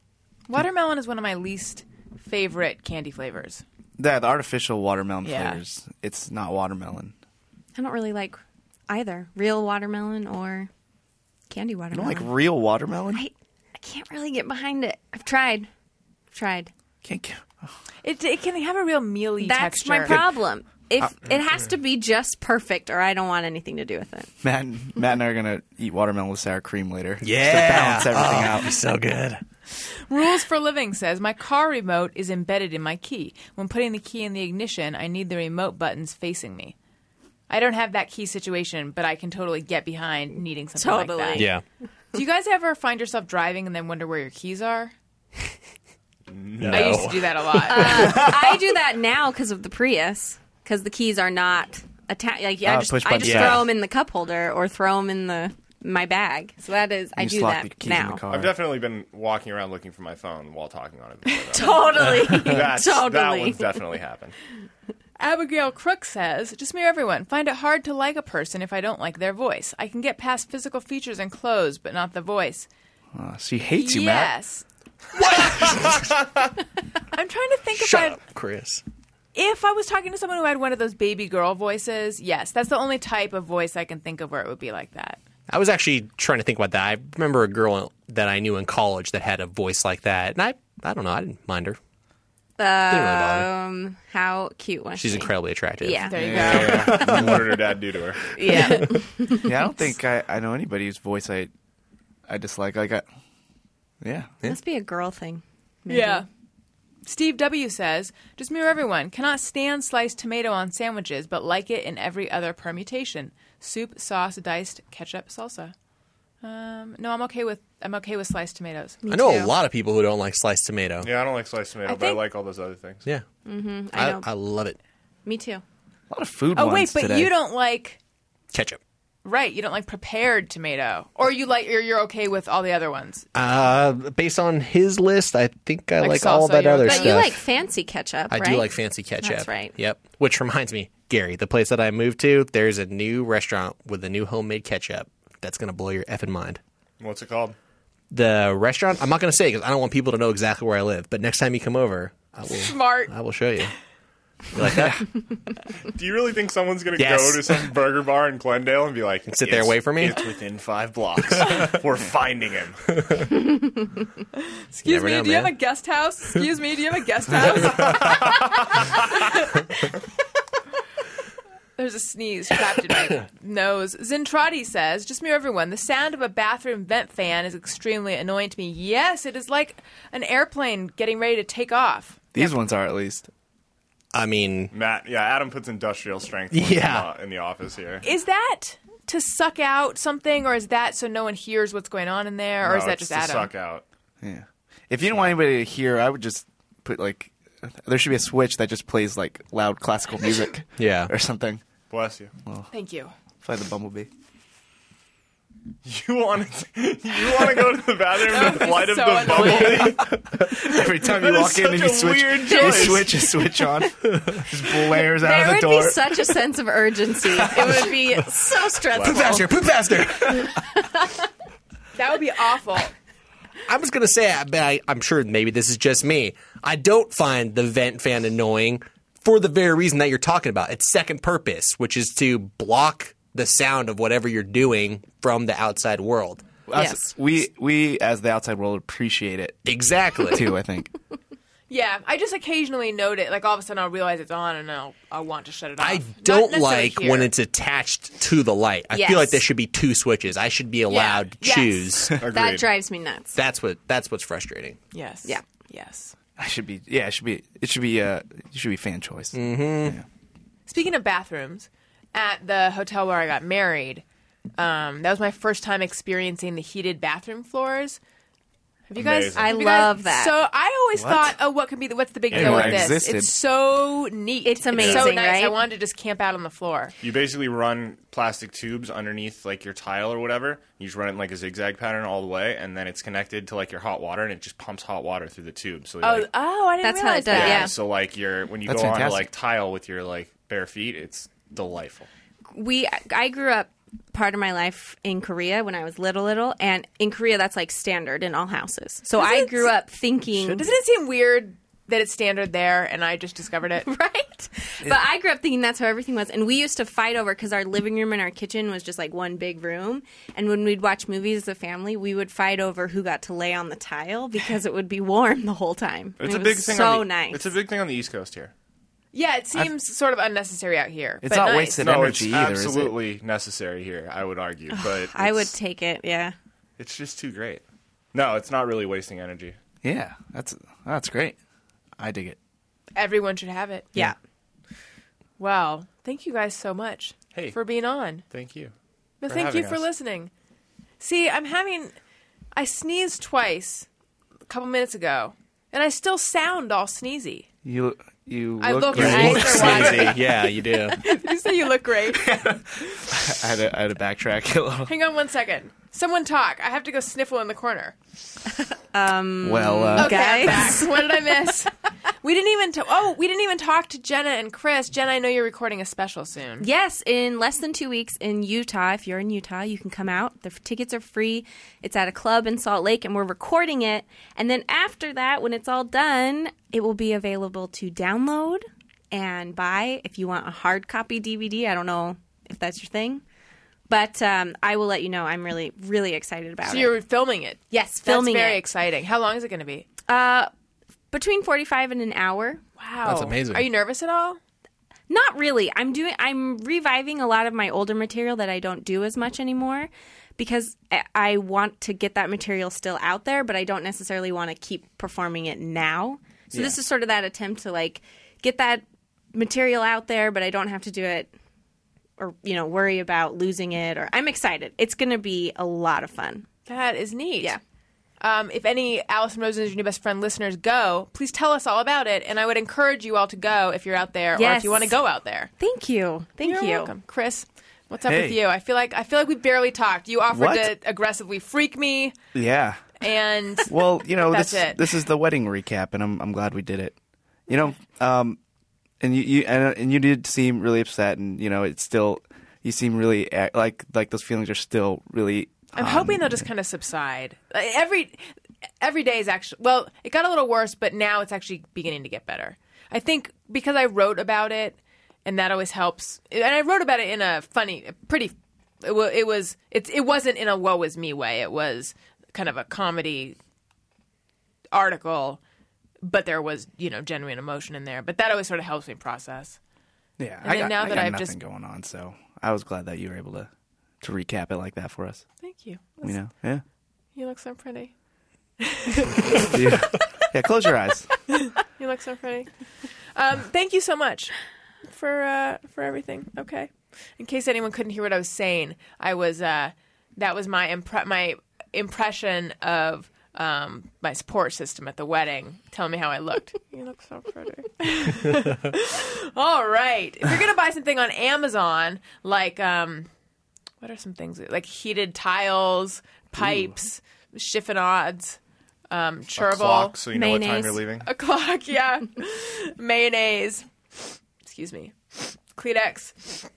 Watermelon is one of my least favorite candy flavors. Yeah, the artificial watermelon Yeah. flavors. It's not watermelon. I don't really like either real watermelon or candy You don't watermelon. like real watermelon? I, I can't really get behind it. I've tried. I've tried. Can't get. Oh. It, it can have a real mealy That's texture. my problem. If uh, it has to be just perfect, or I don't want anything to do with it. Matt, and- Matt and I are gonna eat watermelon with sour cream later. Just to Yeah. balance everything Oh, out. it'd so good. Rules for Living says my car remote is embedded in my key. When putting the key in the ignition, I need the remote buttons facing me. I don't have that key situation, but I can totally get behind needing something like Totally. that. Yeah. Do you guys ever find yourself driving and then wonder where your keys are? No. I used to do that a lot. I do that now because of the Prius, because the keys are not attached. Like I Ah, just, push I button. just Yeah. throw them in the cup holder or throw them in the my bag. So that is, I You do lock that the keys in now. the car. I've definitely been walking around looking for my phone while talking on it. Before. (laughs) Totally, (laughs) That's, That (laughs) totally. one's definitely happened. Abigail Crook says, just mirror everyone. Find it hard to like a person if I don't like their voice. I can get past physical features and clothes, but not the voice. Uh, she hates you, Matt. yes. I'm trying to think if Shut I up, Chris. if I was talking to someone who had one of those baby girl voices. Yes, that's the only type of voice I can think of where it would be like that. I was actually trying to think about that. I remember a girl that I knew in college that had a voice like that, and I, I don't know, I didn't mind her. Didn't really. Um, how cute was she? She's she? incredibly attractive. Yeah. There you go. Yeah. (laughs) what did her dad do to her? Yeah. (laughs) Yeah, I don't think I, I know anybody whose voice I I dislike. Like, I, yeah, Must be a girl thing. maybe. Yeah. Steve W says, just mirror everyone. Cannot stand sliced tomato on sandwiches, but like it in every other permutation. Soup, sauce, diced ketchup, salsa. Um, no, I'm okay with I'm okay with sliced tomatoes. I know too. a lot of people who don't like sliced tomato. Yeah, I don't like sliced tomato, I but I think- like all those other things. Yeah. I I, know. I love it. Me too. a lot of food. Oh ones wait, but today. you don't like Ketchup. right? You don't like prepared tomato, or you like or you're okay with all the other ones. Uh, based on his list, I think I Like like, all salsa, that you're other okay. But stuff. you like fancy ketchup, I right? do like fancy ketchup. That's right. Yep. Which reminds me, Gary, the place that I moved to, there's a new restaurant with a new homemade ketchup that's going to blow your effing mind. What's it called? The restaurant, I'm not going to say because I don't want people to know exactly where I live. But next time you come over, I will. Smart. I will show you. You like that? (laughs) Do you really think someone's going to Yes. go to some burger bar in Glendale and be like, Sit there, "It's- wait for me?" It's within five blocks. (laughs) We're finding him. Excuse never me, know, do you have a guest house? Excuse me, do you have a guest house? (laughs) There's a sneeze trapped in my (coughs) nose. Zentradi says, just mirror everyone. The sound of a bathroom vent fan is extremely annoying to me. Yes, it is like an airplane getting ready to take off. These ones are at least. I mean, Matt, yeah, Adam puts industrial strength ones Yeah. in, the, in the office here. Is that to suck out something, or is that so no one hears what's going on in there, or No, is that it's just to Adam? suck out. Yeah. If you don't want anybody to hear, I would just put like there should be a switch that just plays like loud classical music. (laughs) Yeah. Or something. Bless you. Thank you. Fly the bumblebee. You want to? You want to go to the bathroom to the flight of so the annoying. bumblebee? (laughs) Every time you is walk in and you a switch, weird you choice. switch a switch on. (laughs) just blares out There of the would door. be such a sense of urgency. It would be so stressful. poop faster, poop faster. That would be awful. I was gonna say, I, but I, I'm sure maybe this is just me. I don't find the vent fan annoying for the very reason that you're talking about. Its second purpose, which is to block the sound of whatever you're doing from the outside world. Us- Yes. We we as the outside world appreciate it Exactly. too. I think. (laughs) Yeah, I just occasionally note it. Like all of a sudden, I'll realize it's on, and I'll I'll want to shut it off. I don't like here. when it's attached to the light. I Yes. feel like there should be two switches. I should be allowed to Yes. choose. (laughs) Agreed. That drives me nuts. that's what that's what's frustrating. yes. Yeah. Yes. I should be. Yeah, it should be. It should be. Uh, it should be fan choice. mm-hmm Speaking of bathrooms, at the hotel where I got married, um, that was my first time experiencing the heated bathroom floors. Have you guys? Amazing. I have you guys- love that. So I always thought, oh, what could be the what's the big deal know with this? existed. It's so neat. It's amazing, so amazing, nice. I wanted to just camp out on the floor. You basically run plastic tubes underneath like your tile or whatever. You just run it in like a zigzag pattern all the way, and then it's connected to like your hot water, and it just pumps hot water through the tube. So Oh, like, oh, I didn't That's how realize it does, that. yeah. So like your when you That's go on fantastic. like tile with your like bare feet, it's delightful. we I grew up part of my life in Korea when I was little little and in Korea that's like standard in all houses. So Does I it- grew up thinking Doesn't it seem weird that it's standard there and I just discovered it? (laughs) right? But I grew up thinking that's how everything was. And we used to fight over because our living room and our kitchen was just like one big room. And when we'd watch movies as a family, we would fight over who got to lay on the tile because it would be warm the whole time. And It's it a was big thing. So on the, nice. It's a big thing on the East Coast here. Yeah, it seems sort of unnecessary out here. It's but not nice. wasted No, energy it's either. is it? absolutely necessary here. I would argue, but I would it's- take it. Yeah. It's just too great. No, it's not really wasting energy. Yeah, that's that's great. I dig it. Everyone should have it. Yeah. Wow. Thank you guys so much Hey. for being on. Thank you. No, for thank you having for us. listening. See, I'm having. I sneezed twice a couple minutes ago, and I still sound all sneezy. You you I look look great. right. Looks sneezy. Yeah, you do. Did (laughs) you say you look great? (laughs) I had to, I had to backtrack a little. Hang on one second. Someone talk. I have to go sniffle in the corner. (laughs) Well, uh, Okay, I'm Guys. back. (laughs) What did I miss? we didn't even. To- oh, we didn't even talk to Jenna and Chris. Jenna, I know you're recording a special soon. Yes, in less than two weeks in Utah. If you're in Utah, you can come out. The f- tickets are free. It's at a club in Salt Lake, and we're recording it. And then after that, when it's all done, it will be available to download and buy if you want a hard copy DVD. I don't know if that's your thing, but um, I will let you know. I'm really, really excited about So it. So you're filming it. yes, filming That's filming very it. exciting. How long is it going to be? Uh, between 45 and an hour. Wow, That's amazing. Are you nervous at all? Not really. I'm doing. I'm reviving a lot of my older material that I don't do as much anymore because I- I want to get that material still out there, but I don't necessarily want to keep performing it now. So this is sort of that attempt to like get that material out there, but I don't have to do it or you know worry about losing it. Or I'm excited. It's going to be a lot of fun. That is neat. Yeah. Um, if any Alison Rosen is your new best friend listeners go, please tell us all about it. And I would encourage you all to go if you're out there or if you want to go out there. Thank you. Thank You're you. welcome, Chris. What's up Hey. with you? I feel like I feel like we barely talked. You offered What? to aggressively freak me, Yeah. and Well, you know, (laughs) That's this it. this is the wedding recap, and I'm I'm glad we did it. You know, um, and you, you and, and you did seem really upset, and you know, it's still you seem really like like those feelings are still really. I'm um, hoping they'll just kind of subside. Every every day is actually well, it got a little worse, but now it's actually beginning to get better. I think because I wrote about it, and that always helps. And I wrote about it in a funny, pretty. It was it was it, it wasn't in a woe is me way. It was kind of a comedy article, but there was you know genuine emotion in there. But that always sort of helps me process. Yeah, And I then got, now I that got I've nothing just- going on, so I was glad that you were able to to recap it like that for us. Thank you. You know, yeah, You look so pretty. yeah. (laughs) yeah close your eyes. (laughs) You look so pretty. Um, thank you so much for uh, for everything. Okay. In case anyone couldn't hear what I was saying, I was uh, that was my impre- my impression of um, my support system at the wedding, telling me how I looked. (laughs) you look so pretty. (laughs) All right. If you're gonna buy something on Amazon, like um, what are some things like heated tiles, pipes, chiffonades, um, A chervil clock, so you know what time Mayonnaise. you're leaving. a clock, yeah. (laughs) Mayonnaise. Excuse me. Kleenex.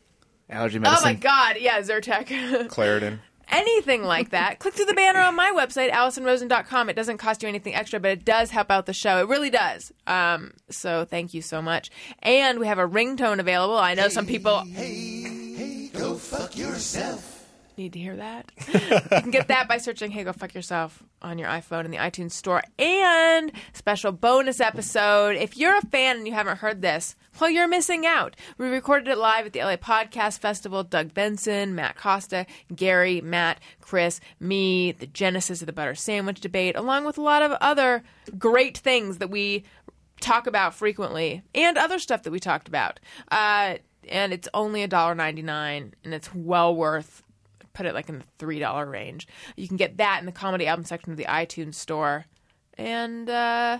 Allergy medicine. Oh my god, yeah, Zyrtec. Claritin. Anything like that. Click through the banner on my website, AlisonRosen.com. It doesn't cost you anything extra, but it does help out the show. It really does. Um, so thank you so much. And we have a ringtone available. I know some people Hey, go fuck yourself. need to hear that. you can get that by searching Hey Go Fuck Yourself on your iPhone in the iTunes Store. And special bonus episode. If you're a fan and you haven't heard this, well, you're missing out. We recorded it live at the LA Podcast Festival. Doug Benson, Matt Costa, Gary, Matt, Chris, me, the genesis of the butter sandwich debate, along with a lot of other great things that we talk about frequently and other stuff that we talked about. Uh, and it's only $1.99 and it's well worth put it like in the three dollar range. You can get that in the comedy album section of the iTunes store. And uh,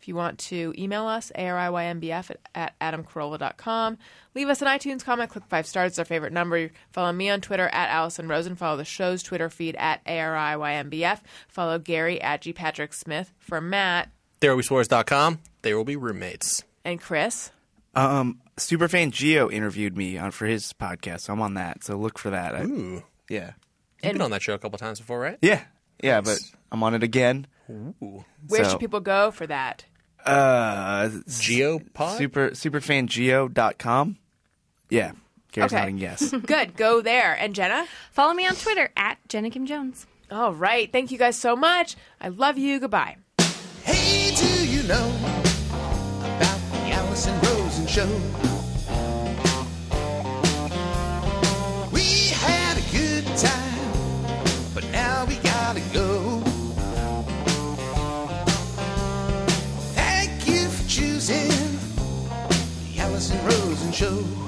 if you want to email us, ariynBF at, at adamcarolla.com. Leave us an iTunes comment, click five stars, it's our favorite number. Follow me on Twitter at Alison Rosen. Follow the show's Twitter feed at ariynBF. Follow Gary at G. Patrick Smith. For Matt ThereWillBeSwores.com. There will be roommates. and Chris. Um, Superfan Geo interviewed me on for his podcast, so I'm on that. So look for that. I- Ooh. yeah, You've been on that show a couple times before, right? yeah, yeah. But I'm on it again. Ooh. Where So- should people go for that? Uh, Geopod? super superfangeo.com. Yeah, Gary's Okay. nodding yes. (laughs) Good, go there. And Jenna? Follow me on Twitter at Jenna Kim Jones. All right. Thank you guys so much. I love you. Goodbye. Hey, do you know about the Alison Rosen show? Show.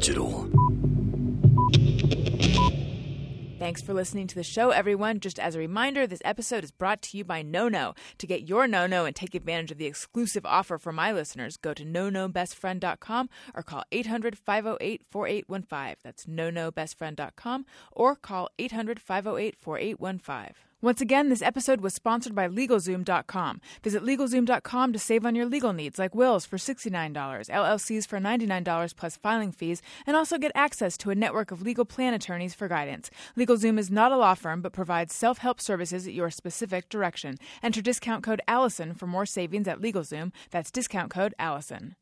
Digital. Thanks for listening to the show, everyone. Just as a reminder, this episode is brought to you by NoNo. To get your NoNo and take advantage of the exclusive offer for my listeners, go to nonobestfriend.com or call 800 508 4815. That's nonobestfriend.com or call 800 508 4815. Once again, this episode was sponsored by LegalZoom.com. Visit LegalZoom.com to save on your legal needs like wills for $69, LLCs for $99 plus filing fees, and also get access to a network of legal plan attorneys for guidance. LegalZoom is not a law firm but provides self help services at your specific direction. Enter discount code Alison for more savings at LegalZoom. That's discount code Alison.